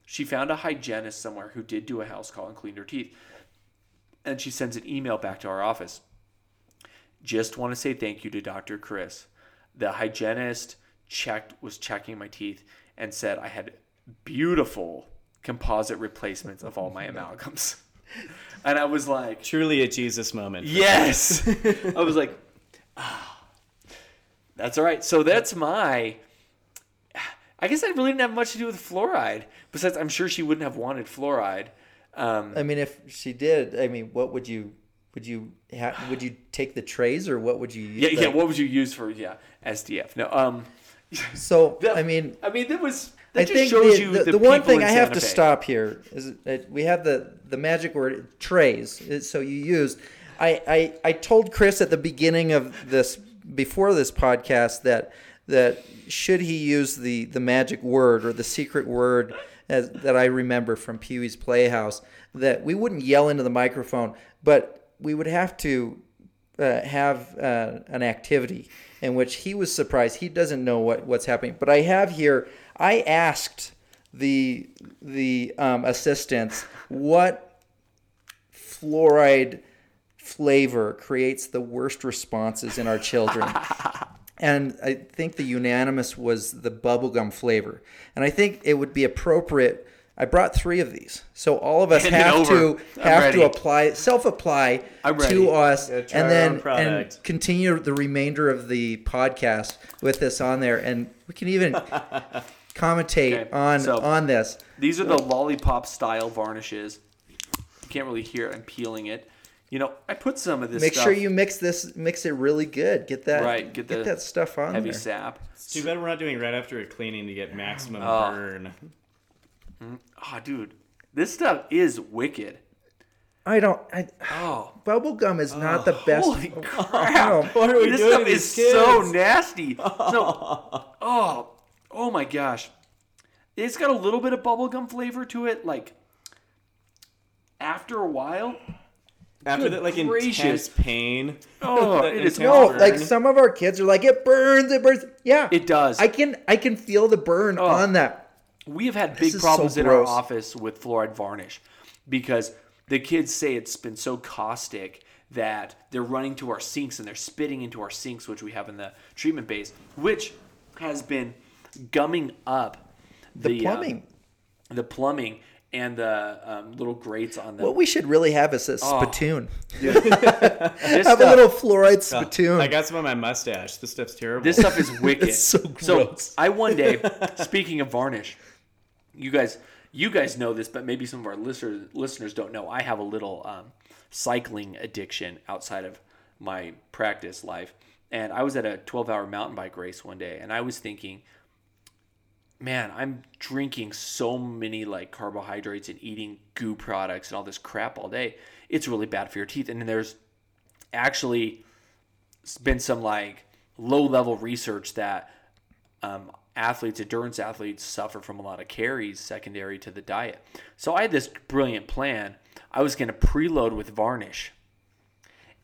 She found a hygienist somewhere who did do a house call and cleaned her teeth. And she sends an email back to our office. Just want to say thank you to Dr. Chris. The hygienist checked was checking my teeth and said I had beautiful composite replacements of all my amalgams. And I was like, Truly a Jesus moment. Yes. I was like, ah, that's all right. So that's my. I guess I really didn't have much to do with fluoride. Besides, I'm sure she wouldn't have wanted fluoride. Um, I mean, if she did, I mean, what would you would you ha- would you take the trays or what would you? Use? yeah, yeah. What would you use for yeah SDF? No. Um. so that- I mean, I mean, that was that I just think shows the, you the, the, the one thing I have Santa to Fe. stop here is that we have the the magic word trays. So you use. I, I I told Chris at the beginning of this before this podcast that that should he use the the magic word or the secret word as, that I remember from Pee Wee's Playhouse that we wouldn't yell into the microphone, but we would have to uh, have uh, an activity in which he was surprised. He doesn't know what, what's happening. But I have here. I asked the the um, assistants what fluoride flavor creates the worst responses in our children. and I think the unanimous was the bubblegum flavor. And I think it would be appropriate. I brought three of these, so all of us Hand have to I'm have ready. to apply self-apply to us, Yeah, and then and continue the remainder of the podcast with this on there, and we can even commentate Okay, on so- on this. These are the lollipop style varnishes. You can't really hear it. I'm peeling it. You know, I put some of this. Make stuff, sure you mix this, mix it really good. Get that Right, get the that stuff on there. heavy there. sap. It's too bad we're not doing right after a cleaning to get maximum Oh. burn. Oh, dude, this stuff is wicked. I don't. I, Oh, bubble gum is not the oh, best. holy Oh, crap! What are we this doing stuff to is these so nasty. So, oh, oh my gosh, it's got a little bit of bubblegum flavor to it. Like after a while, After Good that, like gracious. intense pain. oh, it is No, like some of our kids are like, it burns, it burns. Yeah, It does. I can, I can feel the burn Oh. on that. We have had This big problems so in our office with fluoride varnish because the kids say it's been so caustic that they're running to our sinks and they're spitting into our sinks, which we have in the treatment base, which has been gumming up The um, plumbing. the plumbing, and the um, little grates on them. what we should really have is a Oh. spittoon. this, Have a little fluoride spittoon. I got some on my mustache. This stuff's terrible. this stuff is wicked. It's so gross. So I one day, speaking of varnish, you guys, you guys know this, but maybe some of our listeners listeners don't know. I have a little um, cycling addiction outside of my practice life, and I was at a 12-hour mountain bike race one day, and I was thinking, man, I'm drinking so many like carbohydrates and eating goo products and all this crap all day. It's really bad for your teeth, and there's actually been some like low level research that um, athletes, endurance athletes, suffer from a lot of caries secondary to the diet. So I had this brilliant plan. I was going to preload with varnish,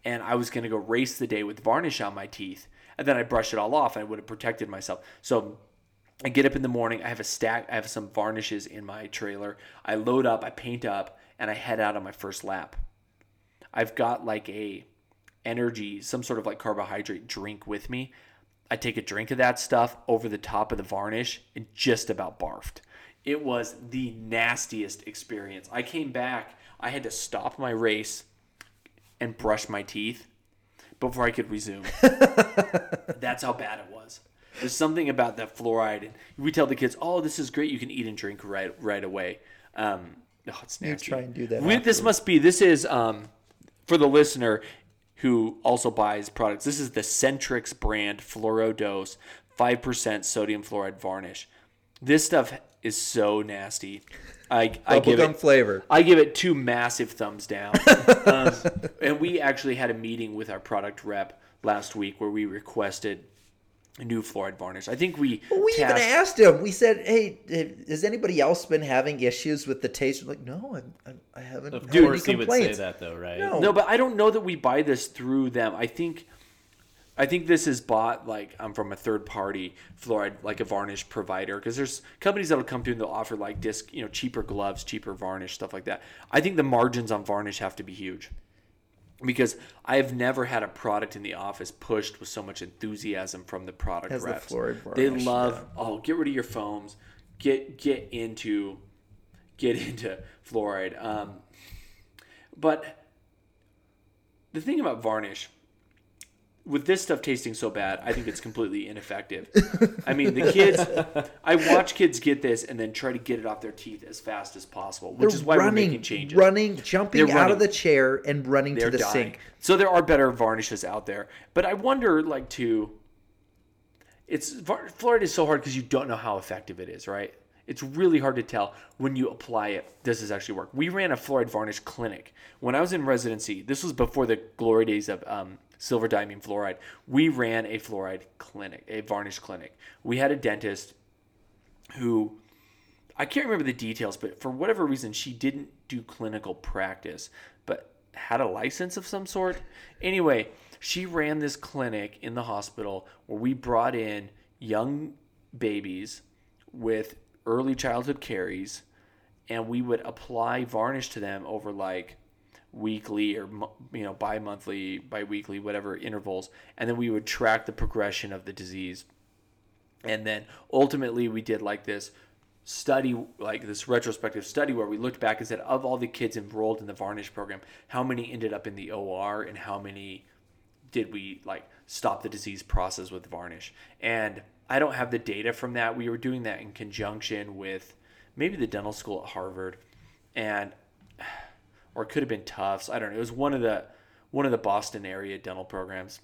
and I was going to go race the day with varnish on my teeth, and then I brush it all off, and I would have protected myself. So I get up in the morning. I have a stack. I have some varnishes in my trailer. I load up. I paint up, and I head out on my first lap. I've got like a energy, some sort of like carbohydrate drink with me. I take a drink of that stuff over the top of the varnish and just about barfed. It was the nastiest experience. I came back, I had to stop my race and brush my teeth before I could resume. That's how bad it was. There's something about that fluoride. And we tell the kids, "Oh, this is great. You can eat and drink right right away." Um, oh, it's nasty. You try and do that We, this must be. This is um, for the listener who also buys products. This is the Centrix brand Fluorodose, five percent sodium fluoride varnish. This stuff is so nasty. I I give it flavor. I give it two massive thumbs down. um, and we actually had a meeting with our product rep last week where we requested new fluoride varnish. I think we We even asked him. We said, "Hey, have- has anybody else been having issues with the taste?" We're like, no, I, I, I haven't. Of had any course, he would say that though, right? No. No, but I don't know that we buy this through them. I think I think this is bought like um, from a third party fluoride, like a varnish provider. Because there's companies that'll come through and they'll offer like disc, you know, cheaper gloves, cheaper varnish, stuff like that. I think the margins on varnish have to be huge. Because I have never had a product in the office pushed with so much enthusiasm from the product the reps. fluoride they love, yeah. oh, get rid of your foams, get get into get into fluoride. Um, but the thing about varnish, with this stuff tasting so bad, I think it's completely ineffective. I mean, the kids, I watch kids get this and then try to get it off their teeth as fast as possible, which They're is why running, we're making changes. running, jumping They're out of the chair and running They're to the dying. sink. So there are better varnishes out there, but I wonder, like, to it's fluoride is so hard because you don't know how effective it is, right? It's really hard to tell when you apply it. Does this actually work? We ran a fluoride varnish clinic when I was in residency. This was before the glory days of um, silver diamine fluoride. We ran a fluoride clinic, a varnish clinic. We had a dentist who I can't remember the details, but for whatever reason, she didn't do clinical practice, but had a license of some sort. Anyway, she ran this clinic in the hospital where we brought in young babies with early childhood caries and we would apply varnish to them over like weekly or you know bi-monthly bi-weekly whatever intervals and then we would track the progression of the disease. And then ultimately we did like this study like this retrospective study where we looked back and said of all the kids enrolled in the varnish program how many ended up in the OR and how many did we like stop the disease process with varnish? And I don't have the data from that. We were doing that in conjunction with maybe the dental school at Harvard. And or it could have been Tufts I don't know it was one of the one of the Boston area dental programs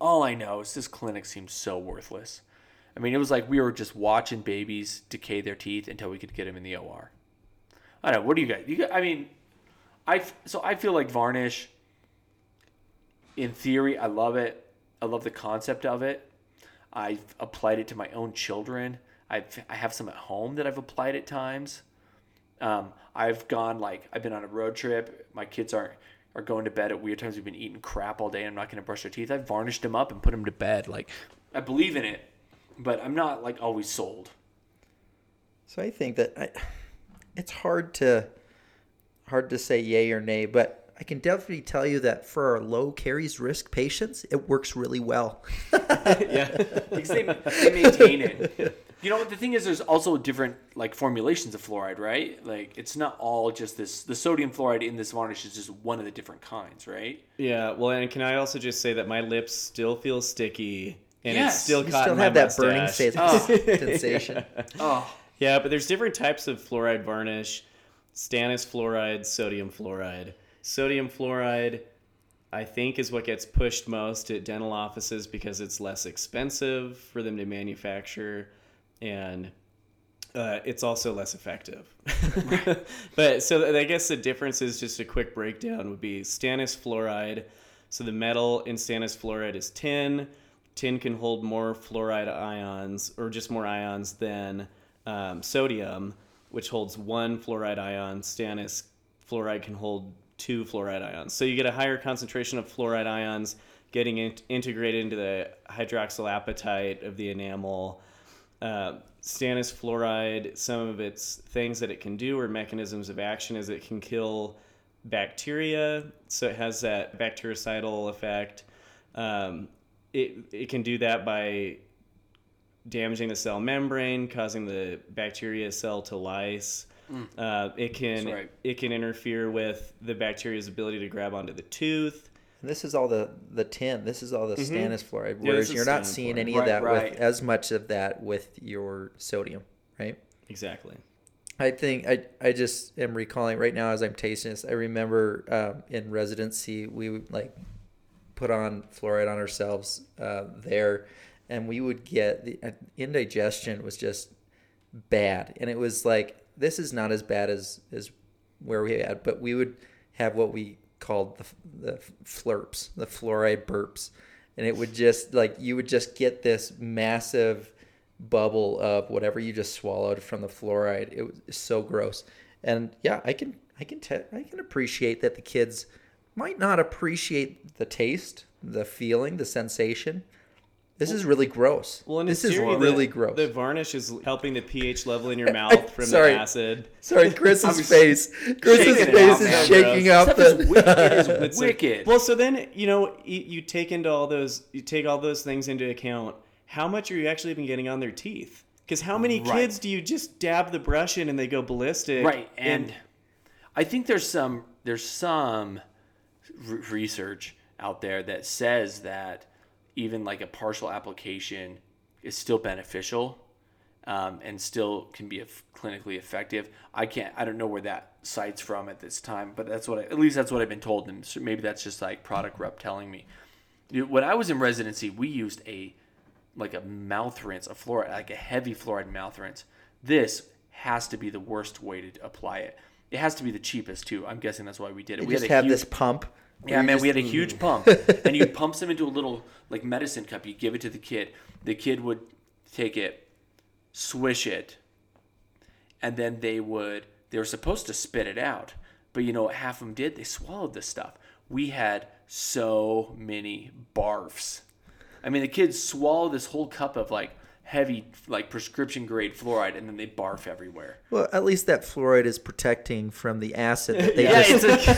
all I know is this clinic seems so worthless I mean, it was like we were just watching babies decay their teeth until we could get them in the OR. I don't know. What do you guys? You I mean, I so I feel like varnish. In theory, I love it. I love the concept of it. I've applied it to my own children. I've I have some at home that I've applied at times. Um, I've gone like I've been on a road trip. My kids aren't are going to bed at weird times. We've been eating crap all day. And I'm not going to brush their teeth. I've varnished them up and put them to bed. Like I believe in it but I'm not like always sold. So I think that I, it's hard to hard to say yay or nay, but I can definitely tell you that for our low caries risk patients, it works really well. yeah. Because they, they maintain it. You know, the thing is, there's also different like formulations of fluoride, right? Like it's not all just this. The sodium fluoride in this varnish is just one of the different kinds, right? Yeah. Well, and can I also just say that my lips still feel sticky and Yes. it's still You caught still my have that burning mustache. Oh. sen- sensation. Oh, Yeah, but there's different types of fluoride varnish. Stannous fluoride, sodium fluoride. Sodium fluoride, I think, is what gets pushed most at dental offices because it's less expensive for them to manufacture, and uh, it's also less effective. but so I guess the difference is just a quick breakdown would be stannous fluoride. So the metal in stannous fluoride is tin. Tin can hold more fluoride ions, or just more ions than um, sodium, which holds one fluoride ion. Stannous fluoride can hold two fluoride ions. So you get a higher concentration of fluoride ions getting in- integrated into the hydroxyapatite of the enamel. Uh, stannous fluoride, some of its things that it can do or mechanisms of action is it can kill bacteria. So it has that bactericidal effect. Um, it, it can do that by damaging the cell membrane, causing the bacteria cell to lyse. Uh, it can right. it can interfere with the bacteria's ability to grab onto the tooth. And this is all the the tin. This is all the stannous fluoride. Mm-hmm. Yeah, Whereas is you're not seeing fluoride. any Right, of that right. with as much of that with your sodium, right? Exactly. I think I I just am recalling right now as I'm tasting this. I remember um, in residency we would like put on fluoride on ourselves uh, there, and we would get the uh, indigestion was just bad, and it was like this is not as bad as as where we had, but we would have what we called the the flurps, the fluoride burps, and it would just like you would just get this massive bubble of whatever you just swallowed from the fluoride. It was so gross. And yeah, I can I can te- I can appreciate that the kids might not appreciate the taste, the feeling, the sensation. This is really gross. Well, and this is theory, really the, gross. The varnish is helping the pH level in your mouth from Sorry. the acid. Sorry, Chris's face. Chris's face out, is man. shaking Gross. up. stuff is the- wicked. It is It's like- wicked. well, so then you know you, you take into all those you take all those things into account. How much are you actually even getting on their teeth? Because how many Right. kids do you just dab the brush in and they go ballistic? right and i think there's some there's some r- research out there that says that even like a partial application is still beneficial um, and still can be clinically effective i can't i don't know where that cites from at this time but that's what I, at least that's what i've been told and so maybe that's just like product rep telling me when i was in residency we used a like a mouth rinse, a fluoride, like a heavy fluoride mouth rinse this has to be the worst way to apply it. It has to be the cheapest too. I'm guessing that's why we did it. We just had have huge- this pump. Yeah, man, just- we had a huge pump, and you pump some into a little like medicine cup. You give it to the kid. The kid would take it, swish it, and then they would. They were supposed to spit it out, but you know what half of them did? They swallowed this stuff. We had so many barfs. I mean, the kids swallow this whole cup of like heavy, like prescription grade fluoride, and then they barf everywhere. Well, at least that fluoride is protecting from the acid that they Yeah, just. it's a,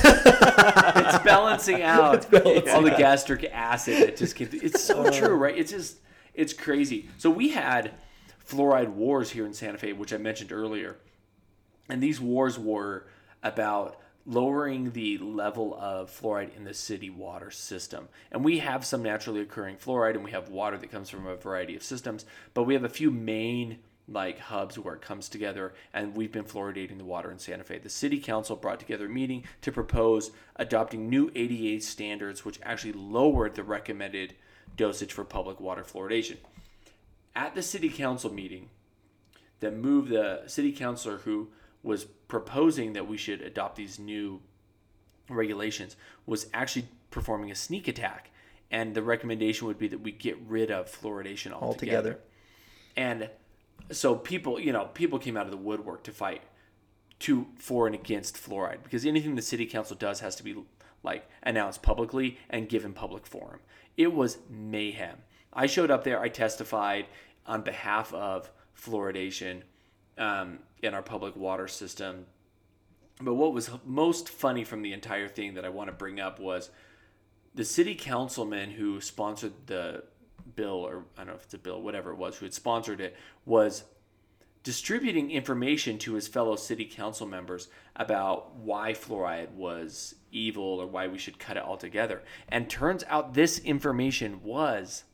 it's balancing out all the gastric acid that just came. It's so uh. true, right? It's just it's crazy. So we had fluoride wars here in Santa Fe, which I mentioned earlier, and these wars were about lowering the level of fluoride in the city water system. And we have some naturally occurring fluoride, and we have water that comes from a variety of systems, but we have a few main like hubs where it comes together and we've been fluoridating the water in Santa Fe. The city council brought together a meeting to propose adopting new ADA standards which actually lowered the recommended dosage for public water fluoridation. At the city council meeting, that moved the city councilor who was proposing that we should adopt these new regulations was actually performing a sneak attack and the recommendation would be that we get rid of fluoridation altogether. Altogether. And so people, you know, people came out of the woodwork to fight to for and against fluoride because anything the city council does has to be like announced publicly and given public forum. It was mayhem. I showed up there. I testified on behalf of fluoridation um, in our public water system. But what was most funny from the entire thing that I want to bring up was the city councilman who sponsored the bill, or I don't know if it's a bill, whatever it was, who had sponsored it, was distributing information to his fellow city council members about why fluoride was evil or why we should cut it altogether. And turns out this information was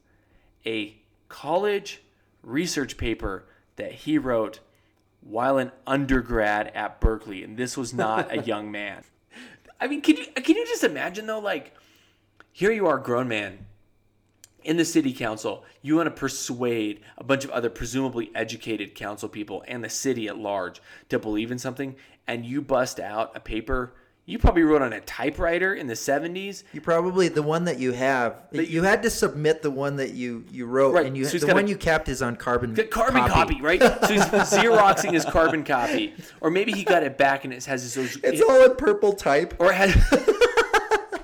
a college research paper that he wrote while an undergrad at Berkeley, and this was not a young man. I mean, can you can you just imagine though, like here you are, grown man, in the city council, you want to persuade a bunch of other presumably educated council people and the city at large to believe in something, and you bust out a paper you probably wrote on a typewriter in the 70s. You probably the one that you have. you had to submit the one that you you wrote, Right, and you so the one a- you kept is on carbon Got carbon copy, right? So he's xeroxing his carbon copy, or maybe he got it back and it has his. It's all in purple type. or it has.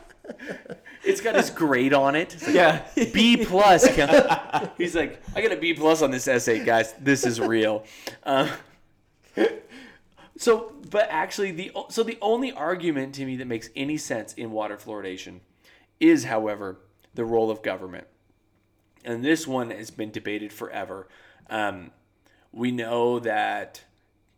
it's got his grade on it. It's like, Yeah. B plus. He's like, I got a B plus on this essay, guys. This is real. Um, so, but actually, the so the only argument to me that makes any sense in water fluoridation is, however, the role of government, and this one has been debated forever. Um, we know that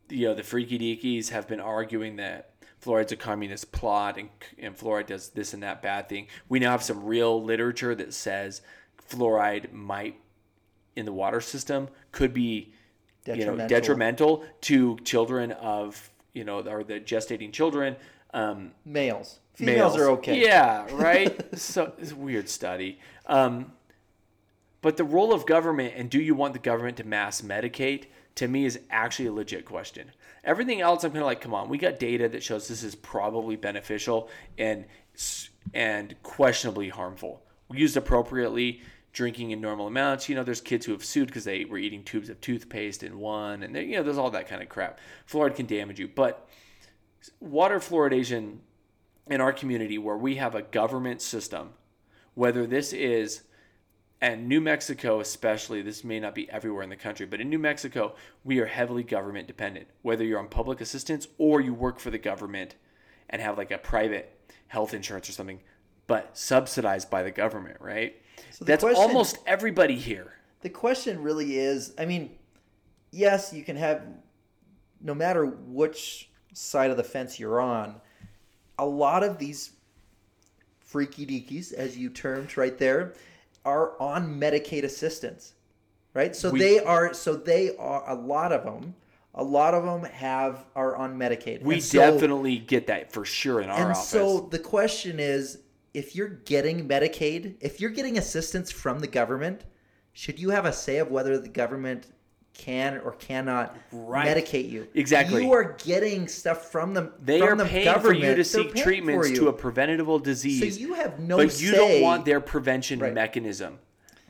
you know the freaky deakies have been arguing that fluoride's a communist plot and, and fluoride does this and that bad thing. We now have some real literature that says fluoride might in the water system could be you know Detrimental. detrimental to children of you know or the gestating children um, Males, females are okay. yeah, right. so it's a weird study. Um, but the role of government and do you want the government to mass medicate to me is actually a legit question. Everything else, I'm kind of like, come on, we got data that shows this is probably beneficial and and questionably harmful. Used appropriately, drinking in normal amounts. You know, there's kids who have sued because they were eating tubes of toothpaste in one, and you know, there's all that kind of crap. Fluoride can damage you, but water fluoridation in our community where we have a government system, whether this is and New Mexico especially, this may not be everywhere in the country, but in New Mexico, we are heavily government dependent. Whether you're on public assistance or you work for the government and have like a private health insurance or something, but subsidized by the government, right? So That's question- almost everybody here. The question really is, I mean, yes, you can have no matter which side of the fence you're on, a lot of these freaky deakies, as you termed right there, are on Medicaid assistance, right? So We- they are. So they are. A lot of them. A lot of them have are on Medicaid. We so- definitely get that for sure in our and office. so the question is if you're getting Medicaid, if you're getting assistance from the government, should you have a say of whether the government can or cannot Right. medicate you. Exactly. You are getting stuff from them. They from are the paying government. for you to seek treatments to a preventable disease. So you have no say. but you say. don't want their prevention Right. mechanism.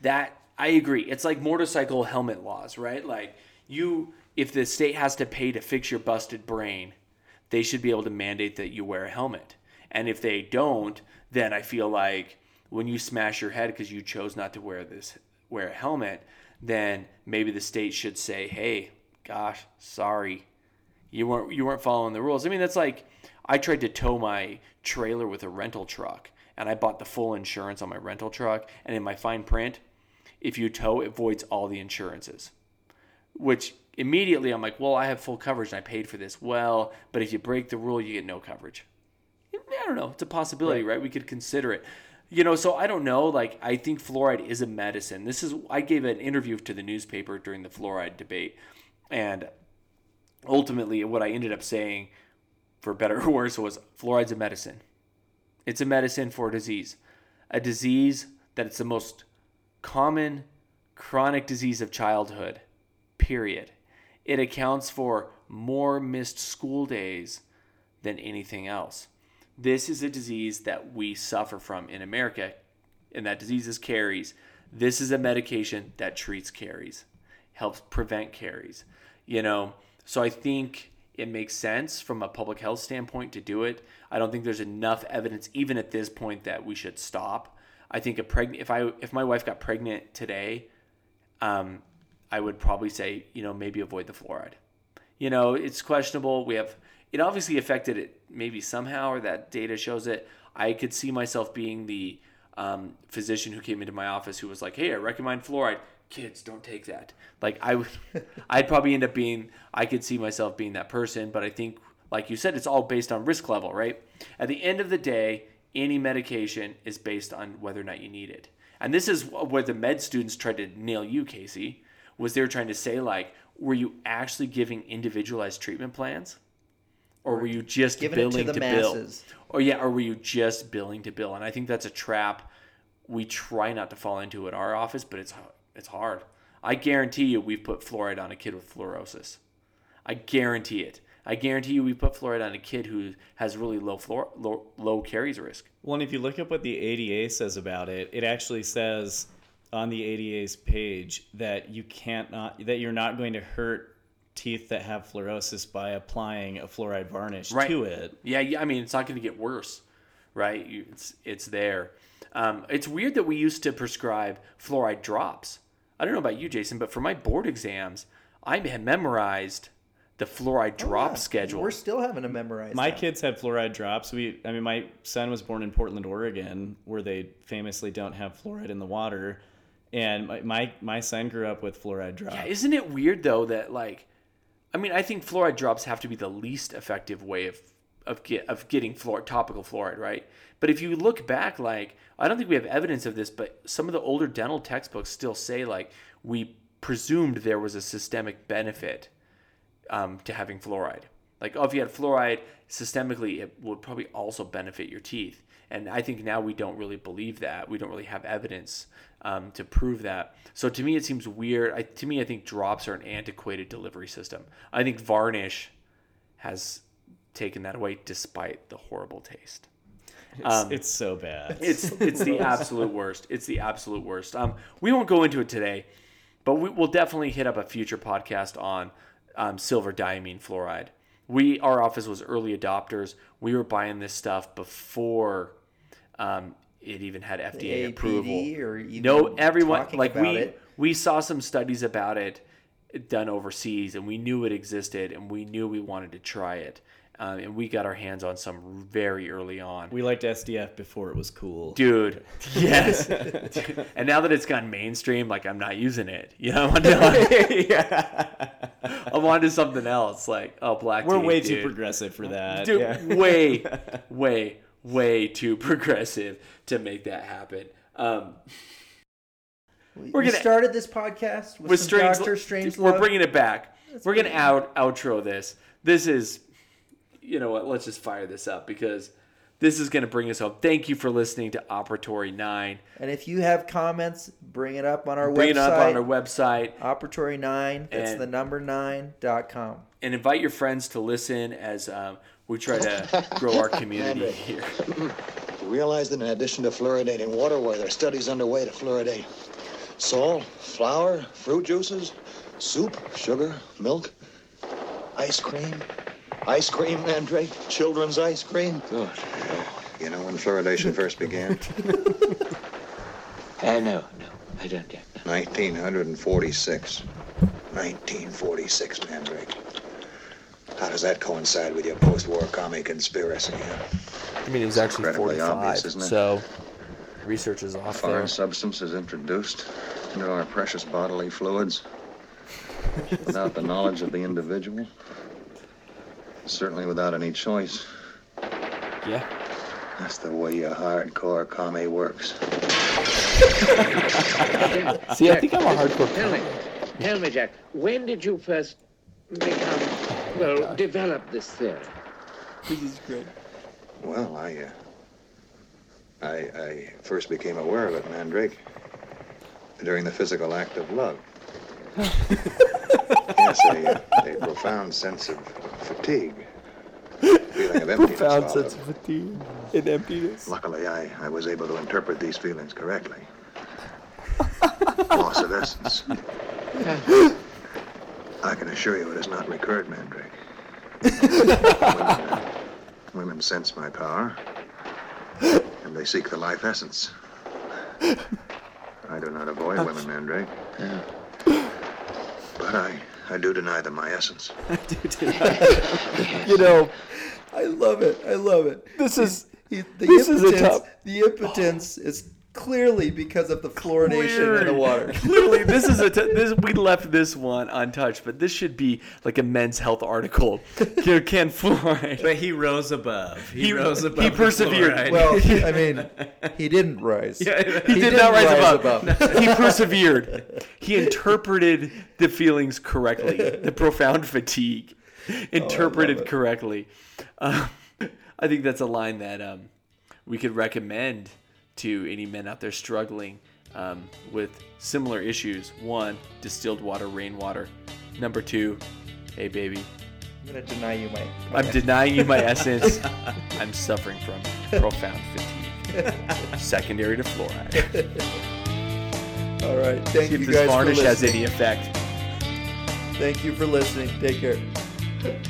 That I agree. It's like motorcycle helmet laws, right? Like you, if the state has to pay to fix your busted brain, they should be able to mandate that you wear a helmet. And if they don't, then I feel like when you smash your head because you chose not to wear this wear a helmet, then maybe the state should say, "Hey, gosh, sorry, you weren't you weren't following the rules." I mean, that's like I tried to tow my trailer with a rental truck, and I bought the full insurance on my rental truck, and in my fine print, if you tow, it voids all the insurances. Which immediately I'm like, well, I have full coverage and I paid for this. Well, but if you break the rule, you get no coverage. I don't know. It's a possibility, right? We could consider it. You know, so I don't know. Like, I think fluoride is a medicine. This is, I gave an interview to the newspaper during the fluoride debate. And ultimately, what I ended up saying, for better or worse, was fluoride's a medicine. It's a medicine for a disease. A disease that it's the most common chronic disease of childhood, period. It accounts for more missed school days than anything else. This is a disease that we suffer from in America, and that disease is caries. This is a medication that treats caries, helps prevent caries. You know, so I think it makes sense from a public health standpoint to do it. I don't think there's enough evidence, even at this point, that we should stop. I think a pregnant if I if my wife got pregnant today, um, I would probably say you know maybe avoid the fluoride. You know, it's questionable. We have it obviously affected it maybe somehow, or that data shows it. I could see myself being the um, physician who came into my office who was like, "Hey, I recommend fluoride. Kids, don't take that." Like I would, I'd probably end up being. I could see myself being that person, but I think, like you said, it's all based on risk level, right? At the end of the day, any medication is based on whether or not you need it. And this is where the med students tried to nail you, Casey, was they were trying to say like, were you actually giving individualized treatment plans? Or were you just Giving it to billing the to, bill? Or oh, yeah, or were you just billing to bill? And I think that's a trap we try not to fall into at our office, but it's it's hard. I guarantee you we've put fluoride on a kid with fluorosis. I guarantee it. I guarantee you we put fluoride on a kid who has really low fluor, low, low caries risk. Well, and if you look up what the ADA says about it, it actually says on the ADA's page that you can't not that you're not going to hurt teeth that have fluorosis by applying a fluoride varnish Right. to it. Yeah, yeah. I mean, it's not going to get worse, right? You, it's it's there. Um, it's weird that we used to prescribe fluoride drops. I don't know about you, Jason, but for my board exams, I had memorized the fluoride drop Oh, Yeah, schedule. We're still having to memorize. My that. kids had fluoride drops. We, I mean, my son was born in Portland, Oregon, where they famously don't have fluoride in the water, and my my, my son grew up with fluoride drops. Yeah, isn't it weird though that like, I mean, I think fluoride drops have to be the least effective way of of get of getting fluor topical fluoride, right? But if you look back, like, I don't think we have evidence of this, but some of the older dental textbooks still say like we presumed there was a systemic benefit um, to having fluoride. Like, oh, if you had fluoride systemically, it would probably also benefit your teeth. And I think now we don't really believe that. We don't really have evidence um, to prove that. So to me, it seems weird. I, to me, I think drops are an antiquated delivery system. I think varnish has taken that away despite the horrible taste. It's, Um, it's so bad. It's it's the absolute worst. It's the absolute worst. Um, we won't go into it today, but we will definitely hit up a future podcast on um, silver diamine fluoride. We our office was early adopters. We were buying this stuff before um, it even had FDA APD approval. or even no, everyone like about we it. we saw some studies about it done overseas, and we knew it existed, and we knew we wanted to try it. Um, and we got our hands on some very early on. we liked SDF before it was cool. Dude, yes. and now that it's gone mainstream, like I'm not using it. You know, I'm on to, yeah. I'm on to something else. Like, oh, black. We're tea, way dude. too progressive for that. Dude, yeah. way, way, way too progressive to make that happen. Um, We, We're gonna- started this podcast with, with Doctor Strange. we're Love. bringing it back. we're gonna out outro this. This is, you know what? Let's just fire this up because this is going to bring us home. Thank you for listening to Operatory 9. And if you have comments, bring it up on our Bring website. it up on our website Operatory9, that's And- the number 9 dot com. and invite your friends to listen as um, we try to grow our community here. You realize that in addition to fluoridating water, where there are studies underway to fluoridate salt, flour, fruit juices, soup, sugar, milk, ice cream, ice cream, Mandrake, children's ice cream. Good. You know when fluoridation first began? Uh, no, no, I don't yet. 1946. 1946, Mandrake. How does that coincide with your post-war commie conspiracy? Huh? I mean, it was actually incredibly 45, obvious, isn't it? so research is off there. Foreign substance is introduced into our precious bodily fluids without the knowledge of the individual. Certainly without any choice. Yeah. That's the way your hardcore commie works. See, I think I'm a hardcore Tell me, comic. tell me, Jack, when did you first become, well, develop this theory? This is great. Well, I, uh, I, I first became aware of it, Mandrake, during the physical act of love. yes, a, uh, a profound sense of fatigue, feeling of emptiness. Profound followed. sense of fatigue and emptiness. Luckily, I, I was able to interpret these feelings correctly. Loss of essence. I can assure you it has not recurred, Mandrake. women, uh, women sense my power, and they seek the life essence. I do not avoid women, Mandrake. But I, I do deny them my essence. You know, I love it. I love it. this is He, the This is a impotence, the impotence is clearly because of the fluoridation in the water. Clearly, this is a t- this we left this one untouched, but this should be like a men's health article. You know, Can fluoride? But he rose above. He, He- rose above. the persevered. fluoride. Well, I mean, he didn't rise. Yeah, He, did didn't rise, rise above. above. he persevered. He interpreted the feelings correctly. The profound fatigue, interpreted it. correctly. Um, I think that's a line that um, we could recommend to any men out there struggling um, with similar issues. One, distilled water, rainwater. Number two, hey baby, I'm gonna deny you my. my I'm denying you my essence. I'm suffering from profound fatigue, secondary to fluoride. All right. Thank See if you this guys for varnish has any effect. Thank you for listening. Take care.